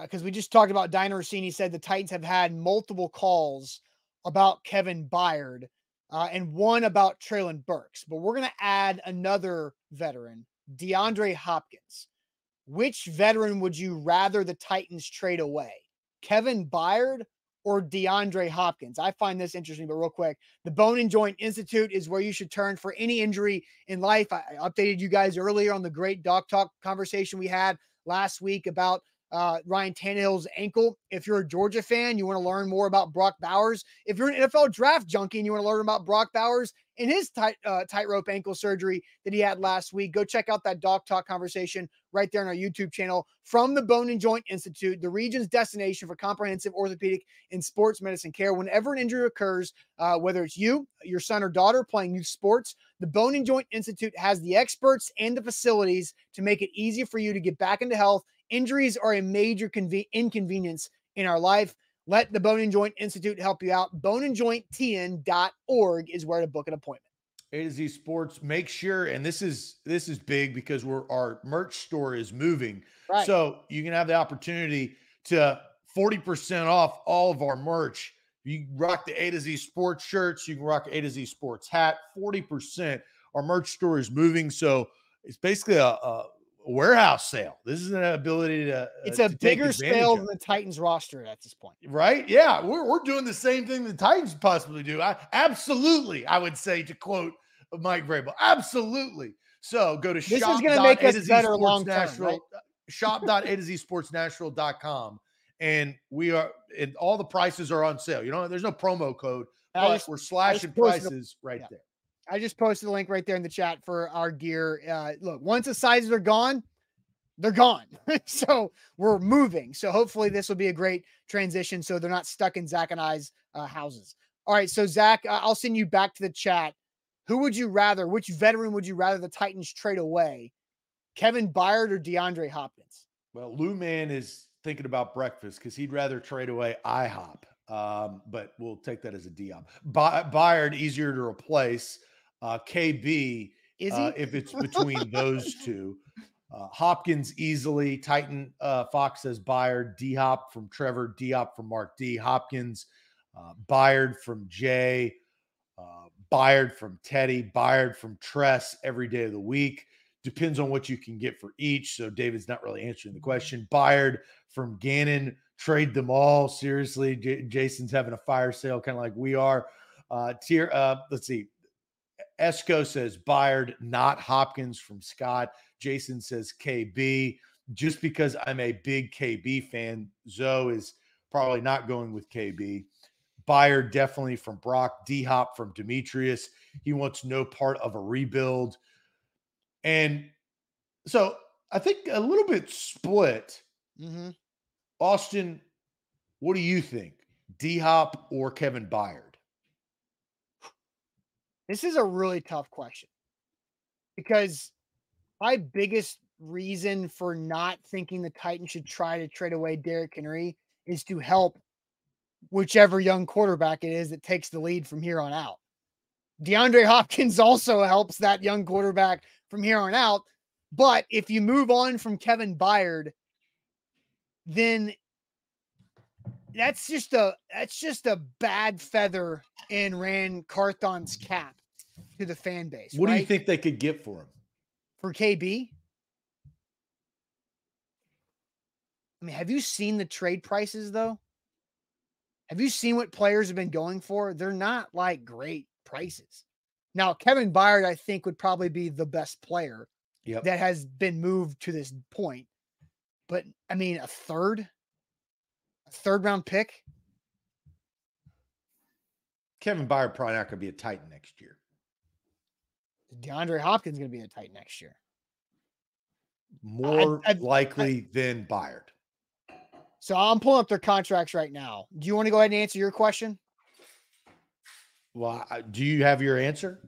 Because we just talked about Dianna Russini said the Titans have had multiple calls about Kevin Byard uh, and one about Treylon Burks. But we're going to add another veteran, DeAndre Hopkins. Which veteran would you rather the Titans trade away? Kevin Byard or DeAndre Hopkins? I find this interesting, but real quick, the Bone and Joint Institute is where you should turn for any injury in life. I updated you guys earlier on the great Doc Talk conversation we had last week about uh, Ryan Tannehill's ankle. If you're a Georgia fan, you want to learn more about Brock Bowers. If you're an NFL draft junkie and you want to learn about Brock Bowers and his tight uh, tightrope ankle surgery that he had last week, go check out that Doc Talk conversation right there on our YouTube channel from the Bone and Joint Institute, the region's destination for comprehensive orthopedic and sports medicine care. Whenever an injury occurs, uh, whether it's you, your son or daughter playing youth sports, the Bone and Joint Institute has the experts and the facilities to make it easy for you to get back into health. Injuries are a major conve- inconvenience in our life. Let the Bone and Joint Institute help you out. Boneandjointtn.org is where to book an appointment. A to Z Sports, make sure, and this is this is big because we're our merch store is moving. Right. So you can have the opportunity to 40% off all of our merch. You rock the A to Z Sports shirts, you can rock A to Z Sports hat, 40%. Our merch store is moving. So it's basically a, a warehouse sale. This is an ability to it's uh, a to bigger scale than the Titans roster at this point. Right? Yeah, we're, we're doing the same thing the Titans possibly do. I absolutely, I would say to quote Mike Vrabel, absolutely. So go to This is shop. gonna make us better long term, right? Shop.a to z sportsnashville.com. And we are and all the prices are on sale. You know, there's no promo code, but we're slashing prices right yeah. there. I just posted the link right there in the chat for our gear. Uh, look, once the sizes are gone, they're gone. so we're moving. So hopefully this will be a great transition. So they're not stuck in Zach and I's uh, houses. All right. So Zach, uh, I'll send you back to the chat. Who would you rather? Which veteran would you rather the Titans trade away? Kevin Byard or DeAndre Hopkins? Well, Lou Man is thinking about breakfast because he'd rather trade away IHOP. Um, but we'll take that as a diop. By- Byard easier to replace. Uh, KB uh, if it's between those two. Uh, Hopkins easily. Titan uh, Fox says Byard. D Hop from Trevor. D Hop from Mark D. Hopkins. Uh, Byard from Jay. Uh, Byard from Teddy. Byard from Tress every day of the week. Depends on what you can get for each. So David's not really answering the question. Byard from Gannon. Trade them all. Seriously, J- Jason's having a fire sale, kind of like we are. Uh, tier. Uh, let's see. Esco says Byard, not Hopkins from Scott. Jason says KB. Just because I'm a big KB fan, Zoe is probably not going with KB. Byard definitely from Brock. D Hop from Demetrius. He wants no part of a rebuild. And so I think a little bit split. Mm-hmm. Austin, what do you think? D Hop or Kevin Byard? This is a really tough question because my biggest reason for not thinking the Titans should try to trade away Derrick Henry is to help whichever young quarterback it is that takes the lead from here on out. DeAndre Hopkins also helps that young quarterback from here on out. But if you move on from Kevin Byard, then that's just a that's just a bad feather in Ran Carthon's cap to the fan base. What right? do you think they could get for him? for KB? I mean, have you seen the trade prices though? Have you seen what players have been going for? They're not like great prices. Now, Kevin Byard, I think, would probably be the best player Yep. that has been moved to this point. But I mean, a third, third round pick. Kevin Byard probably not going to be a Titan next year. DeAndre Hopkins going to be a Titan next year. More I- likely than Byard. So I'm pulling up their contracts right now. Do you want to go ahead and answer your question? Well, uh, do you have your answer?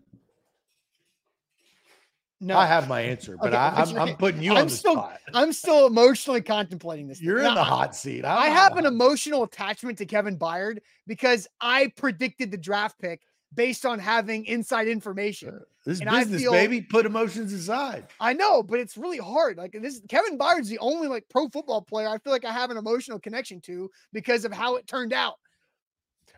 No, I have my answer, but Okay, I, what's I'm, I'm putting you I'm on the still- spot. I'm still emotionally contemplating this. You're thing. in the hot seat. I'm I have an emotional attachment to Kevin Byard because I predicted the draft pick based on having inside information. Uh, this and I business, feel- baby. Put emotions aside. I know, but it's really hard. Like this, Kevin Byard's the only like pro football player I feel like I have an emotional connection to because of how it turned out.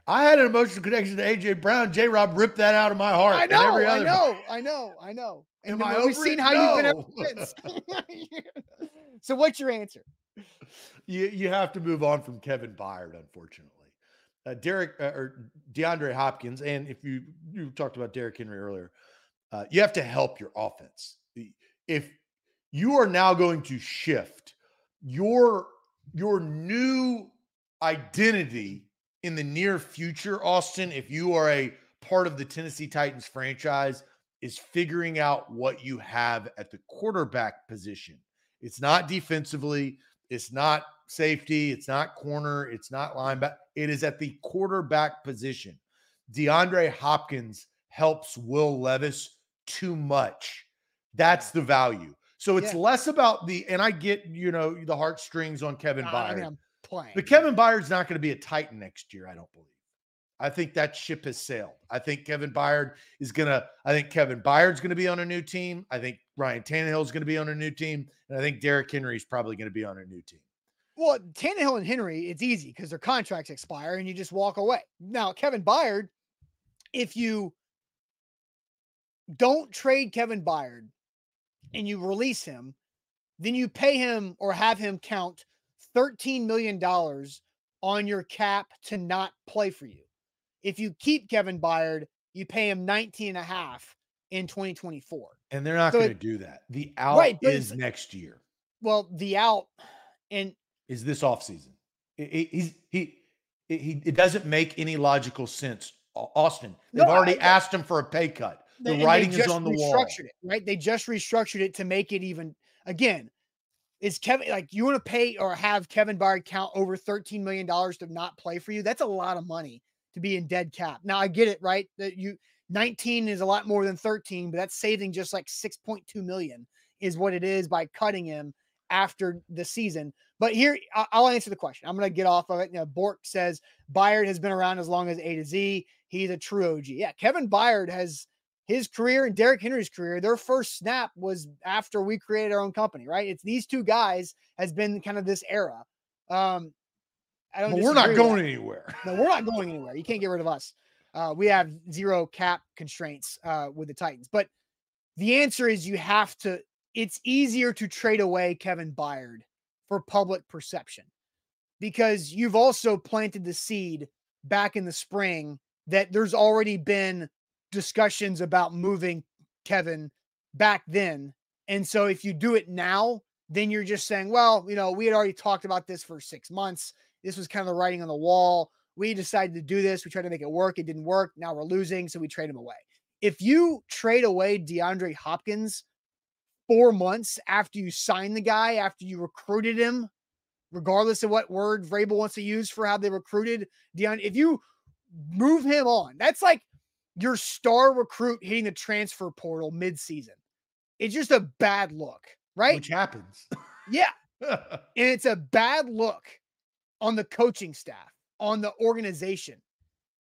I had an emotional connection to AJ Brown. J. Rob ripped that out of my heart. I know, I know, I know, I know. Am I we've seen it? how you've been ever No. since. so, what's your answer? You you have to move on from Kevin Byard, unfortunately. Uh, Derek uh, or DeAndre Hopkins, and if you you talked about Derrick Henry earlier, uh, you have to help your offense. If you are now going to shift your your new identity in the near future, Austin, if you are a part of the Tennessee Titans franchise, is figuring out what you have at the quarterback position. It's not defensively, it's not safety, it's not corner, it's not linebacker. It is at the quarterback position. DeAndre Hopkins helps Will Levis too much. That's the value. So it's Yeah. less about the, and I get, you know, the heartstrings on Kevin Uh, Byard. I mean, I'm playing. But Kevin Byard's not going to be a Titan next year, I don't believe. I think that ship has sailed. I think Kevin Byard is to, I think Kevin Byard's to be on a new team. I think Ryan Tannehill's to be on a new team. And I think Derrick Henry's probably to be on a new team. Well, Tannehill and Henry, it's easy because their contracts expire and you just walk away. Now, Kevin Byard, if you don't trade Kevin Byard and you release him, then you pay him or have him count $13 million on your cap to not play for you. If you keep Kevin Byard, you pay him 19 and a half in 2024. And they're not So going to do that. The out Right, is next year, Well, the out and is this offseason. It, it- he's, he, it, he, it doesn't make any logical sense. Austin, they've No, already I- asked him for a pay cut. The writing is on the wall. It, right? They just restructured it to make it even again. Is Kevin like you want to pay or have Kevin Byard count over $13 million to not play for you? That's a lot of money to be in dead cap. Now I get it, right? That you 19 is a lot more than 13, but that's saving just like 6.2 million is what it is by cutting him after the season. But here I'll answer the question. I'm gonna get off of it. You know, Bork says Byard has been around as long as A to Z. He's a true OG. Yeah, Kevin Byard has his career and Derrick Henry's career, their first snap was after we created our own company, right? It's these two guys has been kind of this era. Um, I don't. But we're not going anywhere. No, we're not going anywhere. You can't get rid of us. Uh, we have zero cap constraints uh, with the Titans. But the answer is you have to. It's easier to trade away Kevin Byard for public perception because you've also planted the seed back in the spring that there's already been discussions about moving Kevin back then. And so if you do it now, then you're just saying, well, you know, we had already talked about this for six months. This was kind of the writing on the wall. We decided to do this. We tried to make it work. It didn't work. Now we're losing. So we trade him away. If you trade away DeAndre Hopkins four months after you sign the guy, after you recruited him, regardless of what word Vrabel wants to use for how they recruited DeAndre, if you move him on, that's like your star recruit hitting the transfer portal midseason. It's just a bad look, right? Which happens. Yeah. and it's a bad look on the coaching staff, on the organization.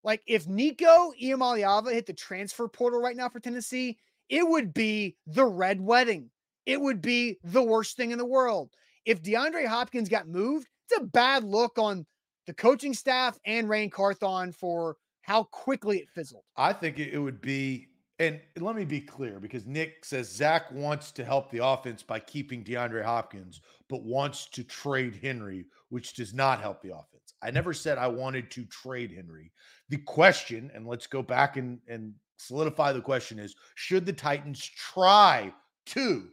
Like if Nico Iamaleava hit the transfer portal right now for Tennessee, it would be the red wedding. It would be the worst thing in the world. If DeAndre Hopkins got moved, it's a bad look on the coaching staff and Ran Carthon for how quickly it fizzled. I think it would be, and let me be clear because Nick says Zach wants to help the offense by keeping DeAndre Hopkins, but wants to trade Henry, which does not help the offense. I mm. never said I wanted to trade Henry. The question, and let's go back and, and solidify the question is should the Titans try to?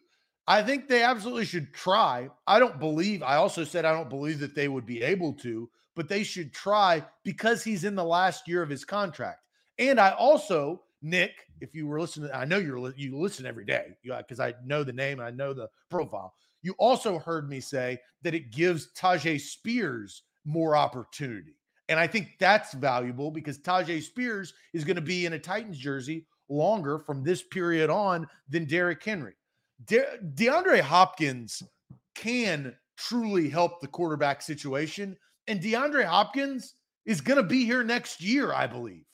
I think they absolutely should try. I don't believe, I also said I don't believe that they would be able to, but they should try because he's in the last year of his contract. And I also, Nick, if you were listening, I know you're you listen every day because I know the name, and I know the profile. You also heard me say that it gives Tyjae Spears more opportunity. And I think that's valuable because Tyjae Spears is going to be in a Titans jersey longer from this period on than Derrick Henry. De- DeAndre Hopkins can truly help the quarterback situation and DeAndre Hopkins is going to be here next year, I believe.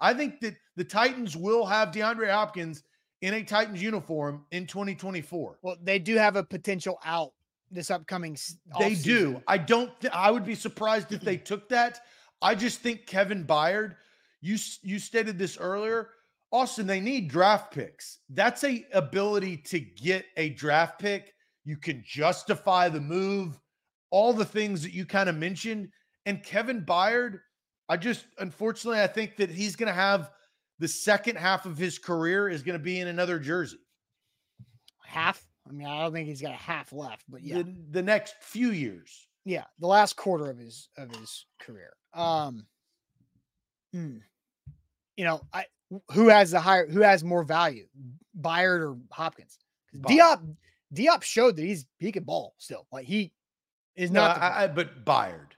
I think that the Titans will have DeAndre Hopkins in a Titans uniform in 2024. Well, they do have a potential out this upcoming They do. I don't th- I would be surprised if they took that. I just think Kevin Byard, you you stated this earlier, Austin, they need draft picks. That's a ability to get a draft pick. You can justify the move all the things that you kind of mentioned. And Kevin Byard, I just unfortunately I think that he's going to have the second half of his career is going to be in another jersey. Half? I mean, I don't think he's got a half left, but yeah, the, the next few years. Yeah, the last quarter of his of his career. Um, hmm. you know, I who has the higher, who has more value, Byard or Hopkins? Diop Diop showed that he's he can ball still. Like he is no, not. I, I, but Byard,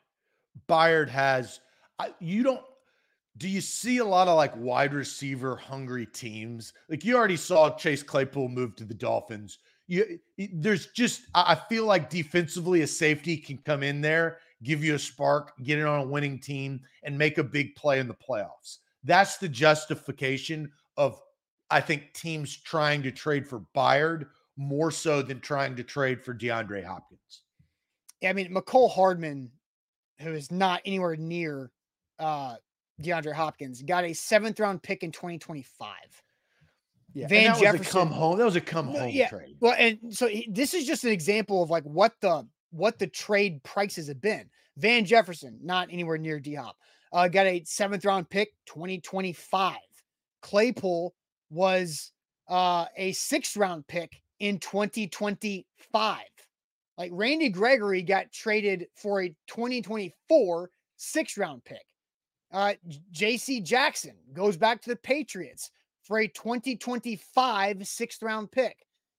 Byard has. I, you don't. Do you see a lot of like wide receiver hungry teams? Like you already saw Chase Claypool move to the Dolphins. You, there's just I feel like defensively a safety can come in there, give you a spark, get it on a winning team, and make a big play in the playoffs. That's the justification of I think teams trying to trade for Byard more so than trying to trade for DeAndre Hopkins. I mean, Mecole Hardman, who is not anywhere near uh, DeAndre Hopkins, got a seventh round pick in 2025. Yeah, Van that Jefferson come home. That was a come home yeah, trade. Well, and so he, this is just an example of like what the what the trade prices have been. Van Jefferson, not anywhere near D Hop, uh, got a seventh round pick 2025. Claypool was uh, a sixth round pick in 2025. Like Randy Gregory got traded for a 2024 six round pick. Uh, JC Jackson goes back to the Patriots for a 2025 sixth round pick.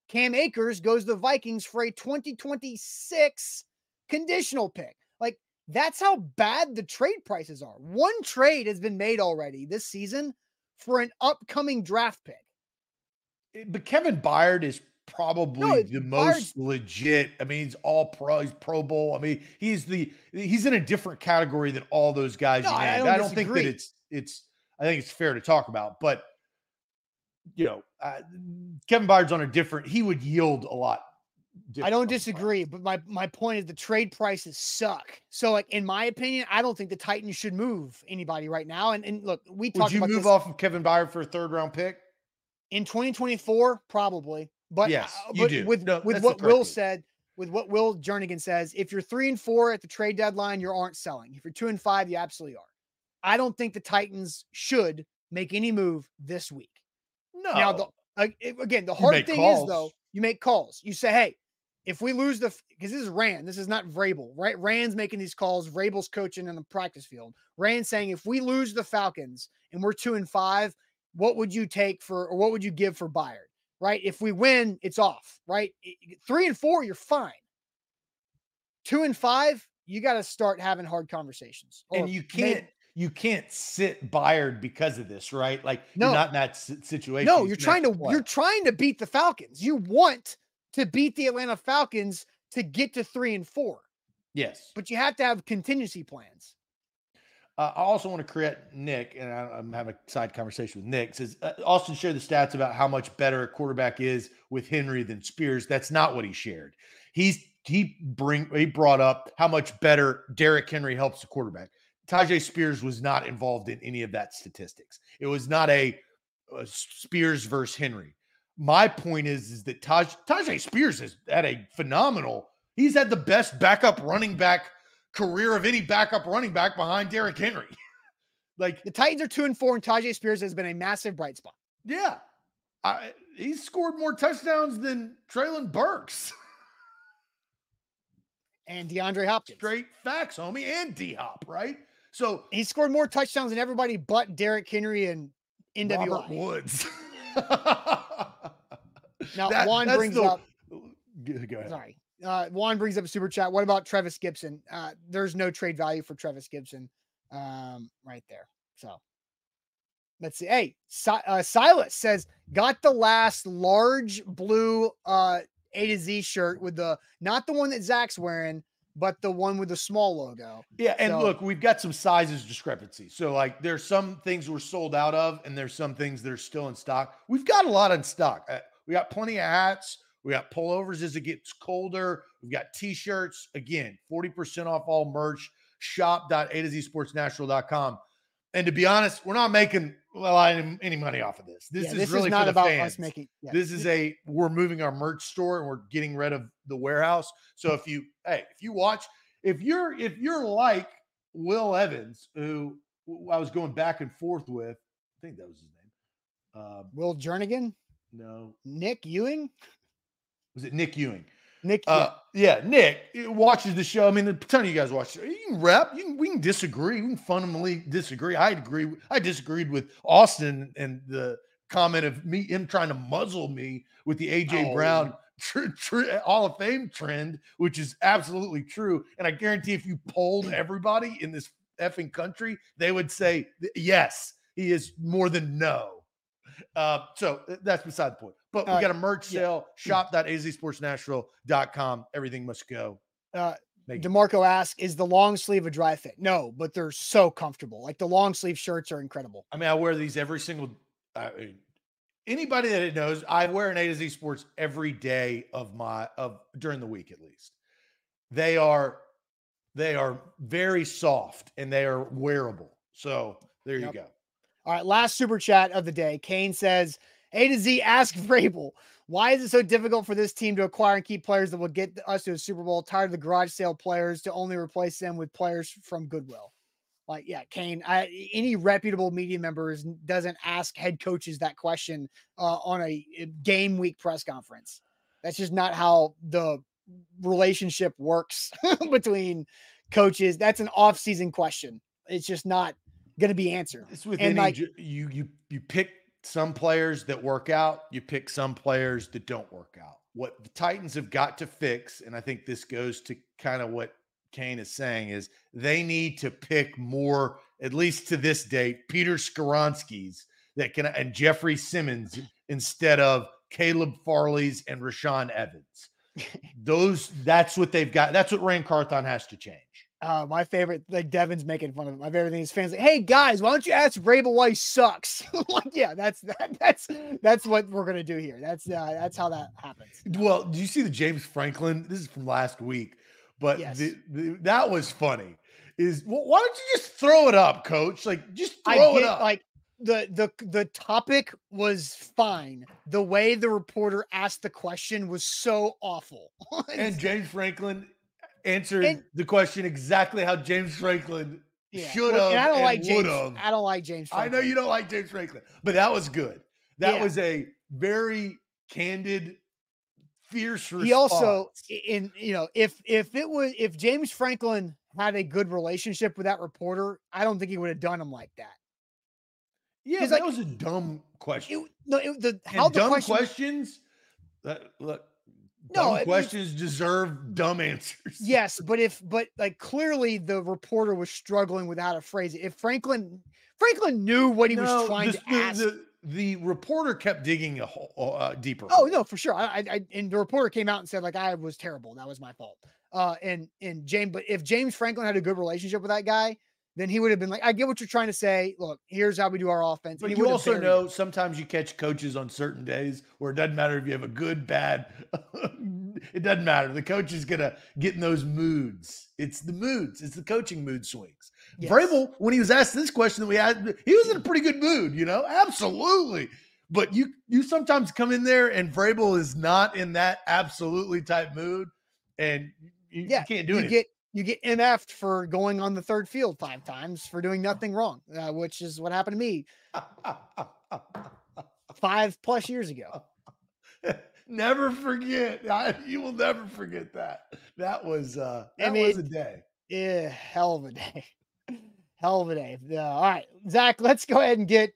Cam Akers goes to the Vikings for a 2026 conditional pick. Like that's how bad the trade prices are. One trade has been made already this season for an upcoming draft pick. Eh, but Kevin Byard is probably no, the most legit. I mean, he's all pro. He's Pro Bowl. I mean, he's the he's in a different category than all those guys. No, I don't, I don't think that it's it's. I think it's fair to talk about, but you know, uh, Kevin Byard's on a different. He would yield a lot. I don't disagree, but my my point is the trade prices suck. So, like in my opinion, I don't think the Titans should move anybody right now. And and look, we talked. Would you about move this off of Kevin Byard for a third round pick? in 2024, probably. But Yes, uh, you but do. with No, with what Will said, with what Will Jernigan says, if you're three and four at the trade deadline, you aren't selling. If you're two and five, you absolutely are. I don't think the Titans should make any move this week. No. Now, the, like, again, the hard thing is though, you make calls. You say, hey, if we lose the, because this is Ran, this is not Vrabel, right? Ran's making these calls. Vrabel's coaching in the practice field. Ran's saying, if we lose the Falcons and we're two and five, what would you take for, or what would you give for Byard? Right? If we win, it's off. Right? Three and four, you're fine. Two and five, you got to start having hard conversations. and you can't you can't sit Byard because of this, right? Like No. you're not in that situation. No, you're trying to play. you're trying to beat the Falcons. You want to beat the Atlanta Falcons to get to three and four, yes. but you have to have contingency plans. Uh, I also want to create Nick, and I, I'm having a side conversation with Nick. Says uh, Austin shared the stats about how much better a quarterback is with Henry than Spears. That's not what he shared. He's he bring he brought up how much better Derrick Henry helps the quarterback. Tyjae Spears was not involved in any of that statistics. It was not a, a Spears versus Henry. My point is is that Taj Tyjae Spears has had a phenomenal. He's had the best backup running back career of any backup running back behind Derrick Henry. like, The Titans are two and four, and Tyjae Spears has been a massive bright spot. yeah, I, he's scored more touchdowns than Treylon Burks. And DeAndre Hopkins. Straight facts, homie, and D Hop, right? So He scored more touchdowns than everybody but Derrick Henry and NWI. Robert Woods. Now, That- Juan brings the- up go ahead. Sorry. Uh, Juan brings up a super chat. What about Travis Gibson? Uh, there's no trade value for Travis Gibson um, right there. So let's see. Hey, si- uh, Silas says, got the last large blue uh, A to Z shirt with the, not the one that Zach's wearing, but the one with the small logo. Yeah, and So- look, we've got some sizes discrepancy. So like there's some things we're sold out of and there's some things that are still in stock. We've got a lot in stock. Uh, we got plenty of hats. We got pullovers as it gets colder. We've got t-shirts. Again, 40% off all merch. Shop.a to z sportsnashville.com. And to be honest, we're not making well any, any money off of this. This Yeah, is this really is not for the about fans. us making. yeah. This is a we're moving our merch store and we're getting rid of the warehouse. So if you hey, if you watch, if you're if you're like Will Evans, who I was going back and forth with, I think that was his name. Uh, Will Jernigan, no, Nick Ewing, was it Nick Ewing? Nick. Uh, yeah, Nick watches the show. I mean, a ton of you guys watch. You can rep. You can, we can disagree. We can fundamentally disagree. I agree. I disagreed with Austin and the comment of me him trying to muzzle me with the AJ Oh. Brown tr- tr- Hall of Fame trend, which is absolutely true. And I guarantee if you polled everybody in this effing country, they would say yes. He is more than no. Uh, so uh, that's beside the point. But we Uh, got a merch yeah. sale, shop.azsportsnashville.com. Everything must go. Uh, DeMarco asks, is the long sleeve a dry fit? No, but they're so comfortable. Like the long sleeve shirts are incredible. I mean, I wear these every single. I mean, anybody that it knows, I wear an A to Z Sports every day of my of during the week at least. They are, they are very soft and they are wearable. So there Yep. you go. All right, last super chat of the day. Kane says, A to Z, ask Vrabel. Why is it so difficult for this team to acquire and keep players that will get us to a Super Bowl? Tired of the garage sale players to only replace them with players from Goodwill. Like, yeah, Kane, I, any reputable media members doesn't ask head coaches that question uh, on a, a game week press conference. That's just not how the relationship works between coaches. That's an off-season question. It's just not going to be answered. It's with And, any like- you you you pick some players that work out, you pick some players that don't work out. What the Titans have got to fix, and I think this goes to kind of what Kane is saying, is they need to pick more, at least to this date, Peter Skoronskis that can and Jeffrey Simmons instead of Caleb Farley's and Rashaan Evans. Those that's what they've got. That's what Ran Carthon has to change. Uh, my favorite, like Devin's making fun of him. My favorite thing is fans like, "Hey guys, why don't you ask Vrabel why he sucks?" like, yeah, that's that, that's that's what we're gonna do here. That's uh, that's how that happens. Well, do you see the James Franklin? This is from last week, but Yes. the, the, that was funny. Is well, why don't you just throw it up, Coach? Like just throw it get up. like the the the topic was fine. The way the reporter asked the question was so awful. and James Franklin answered And- the question exactly how James Franklin Yeah, should have and I don't and like James. have. I don't like James. I know you don't like James Franklin, but that was good. That Yeah. was a very candid, fierce response. he also in you know if if it was if James Franklin had a good relationship with that reporter, I don't think he would have done him like that. yeah, that like- was a dumb question. It, no, it, the And how the dumb question, questions. That, look, No, dumb questions deserve dumb answers. Yes, but if but like clearly the reporter was struggling with how to phrase it. If Franklin Franklin knew what he No, was trying the, to the- ask. The, the reporter kept digging a hole uh, deeper. Oh no, for sure. I, I, I and the reporter came out and said like I was terrible. That was my fault. Uh, and and James, but if James Franklin had a good relationship with that guy, then he would have been like, I get what you're trying to say. Look, here's how we do our offense. But he you would also it. know sometimes you catch coaches on certain days where it doesn't matter if you have a good, bad. it doesn't matter. The coach is gonna get in those moods. It's the moods. It's the coaching mood swings. Yes. Vrabel, when he was asked this question that we had, he was in a pretty good mood. You know, absolutely. But you you sometimes come in there and Vrabel is not in that absolutely type mood, and you, you yeah, can't do you anything. get you get MF'd for going on the third field five times for doing nothing wrong, uh, which is what happened to me five plus years ago. never forget. I, you will never forget that. That was uh I that was a day. Yeah, hell of a day. hell of a day. Uh, all right, Zach, let's go ahead and get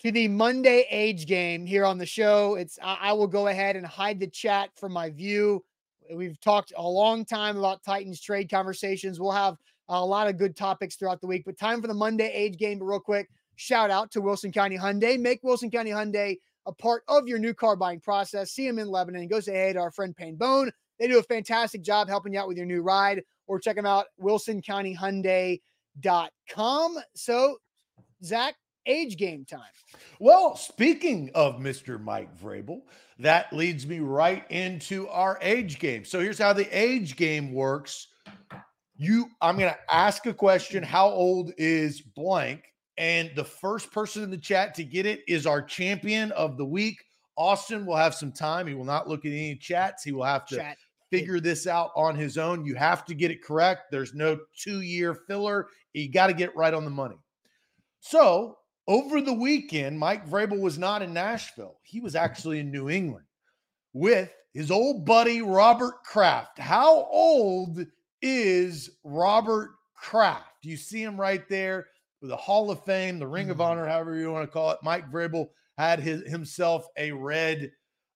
to the Monday age game here on the show. It's I, I will go ahead and hide the chat from my view. We've talked a long time about Titans trade conversations. We'll have a lot of good topics throughout the week, but time for the Monday age game. But real quick, shout out to Wilson County Hyundai. Make Wilson County Hyundai a part of your new car buying process. See them in Lebanon. Go say hey to our friend Payne Bone. They do a fantastic job helping you out with your new ride or check them out wilsoncountyhyundai.com. So, Zach, age game time. Well, speaking of Mr. Mike Vrabel, that leads me right into our age game. So here's how the age game works. You I'm going to ask a question, how old is blank? And the first person in the chat to get it is our champion of the week. Austin will have some time. He will not look at any chats. He will have to Chat. figure this out on his own. You have to get it correct. There's no two year filler. You got to get right on the money. So, over the weekend, Mike Vrabel was not in Nashville. He was actually in New England with his old buddy, Robert Kraft. How old is Robert Kraft? You see him right there with the Hall of Fame, the Ring of Mhm. Honor, however you want to call it. Mike Vrabel had his, himself a red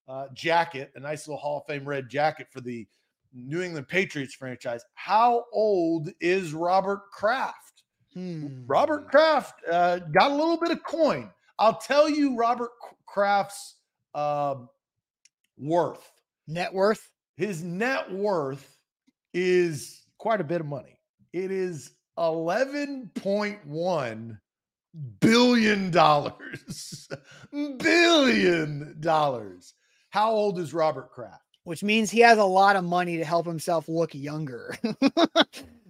uh, jacket, a nice little Hall of Fame red jacket for the New England Patriots franchise. How old is Robert Kraft? Hmm. Robert Kraft uh, got a little bit of coin. I'll tell you Robert Kraft's uh, worth. net worth. His net worth is quite a bit of money. It is $11.1 billion. billion dollars. How old is Robert Kraft? which means he has a lot of money to help himself look younger.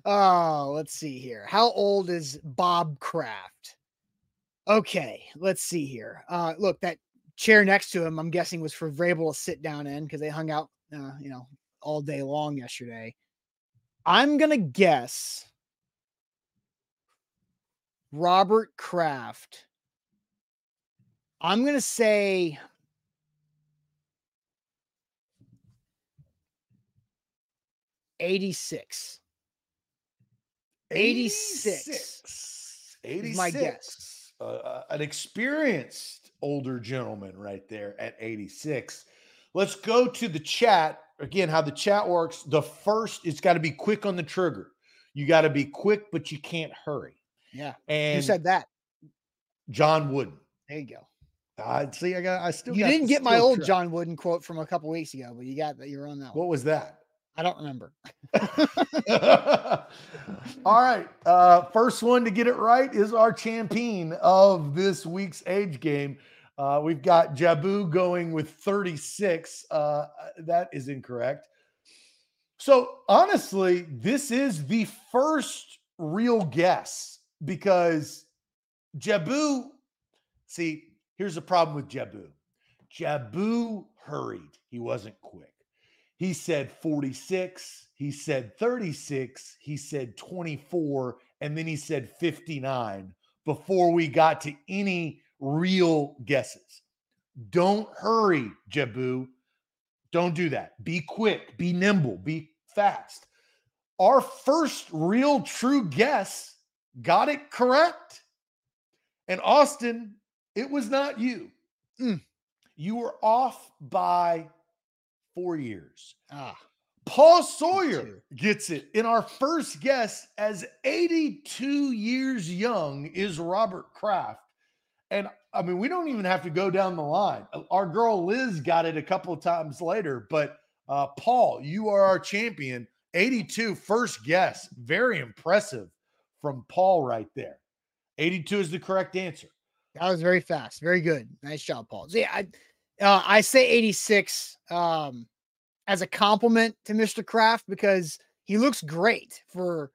oh, let's see here. How old is Bob Kraft? Okay, let's see here. Uh, look, that chair next to him, I'm guessing, was for Vrabel to sit down in because they hung out, uh, you know, all day long yesterday. I'm gonna guess Robert Kraft. I'm gonna say eighty-six. 86 is my guess. Uh, uh, an experienced older gentleman right there at 86. Let's go to the chat. Again, how the chat works. The first, it's got to be quick on the trigger. You got to be quick, but you can't hurry. Yeah. And Who said that? John Wooden. There you go. I see. I got. I still. You didn't get my old. John Wooden quote from a couple weeks ago, but you got that. You're on that one. What was that? I don't remember. All right. Uh, first one to get it right is our champion of this week's age game. Uh, we've got Jabu going with 36. Uh, that is incorrect. So, honestly, this is the first real guess because Jabu, see, here's the problem with Jabu. Jabu hurried, he wasn't quick. He said 46, he said 36, he said 24, and then he said 59 before we got to any real guesses. Don't hurry, Jabu. Don't do that. Be quick, be nimble, be fast. Our first real true guess got it correct. And Austin, it was not you. Mm. You were off by four years. Ah. Paul Sawyer gets it in our first guess as 82 years young is Robert Kraft. And I mean, we don't even have to go down the line. Our girl Liz got it a couple of times later, but uh, Paul, you are our champion. 82, first guess. Very impressive from Paul right there. 82 is the correct answer. That was very fast. Very good. Nice job, Paul. So yeah, I, uh, I say 86 um, as a compliment to Mr. Kraft because he looks great for.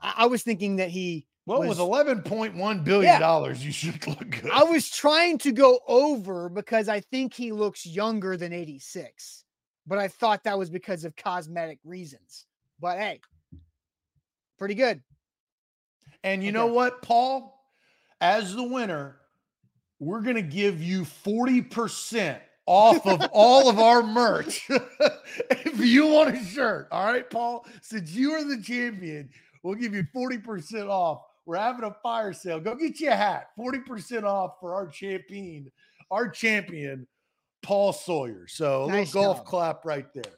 I, I was thinking that he well, was, with eleven point one billion dollars, yeah, you should look good. I was trying to go over because I think he looks younger than eighty six, but I thought that was because of cosmetic reasons. But hey, pretty good. And you okay. know what, Paul? As the winner, we're going to give you forty percent off of all of our merch if you want a shirt. All right, Paul. Since you are the champion, we'll give you forty percent off we're having a fire sale. Go get you a hat. 40% off for our champion, our champion, Paul Sawyer. So a nice little golf job. clap right there.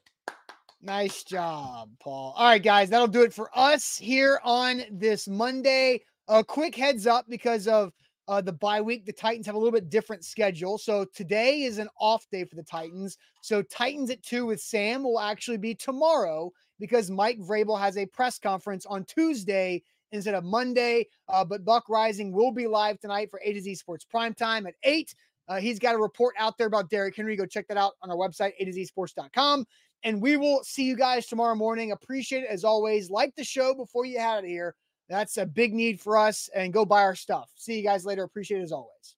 Nice job, Paul. All right, guys, that'll do it for us here on this Monday. A quick heads up because of uh, the bye week, the Titans have a little bit different schedule. So today is an off day for the Titans. So Titans at two with Sam will actually be tomorrow because Mike Vrabel has a press conference on Tuesday instead of Monday. Uh, but Buck Reising will be live tonight for A to Z Sports Prime Time at 8. Uh, he's got a report out there about Derrick Henry. Go check that out on our website, A to Z Sports.com. And we will see you guys tomorrow morning. Appreciate it as always. Like the show before you head out of here. That's a big need for us. And go buy our stuff. See you guys later. Appreciate it as always.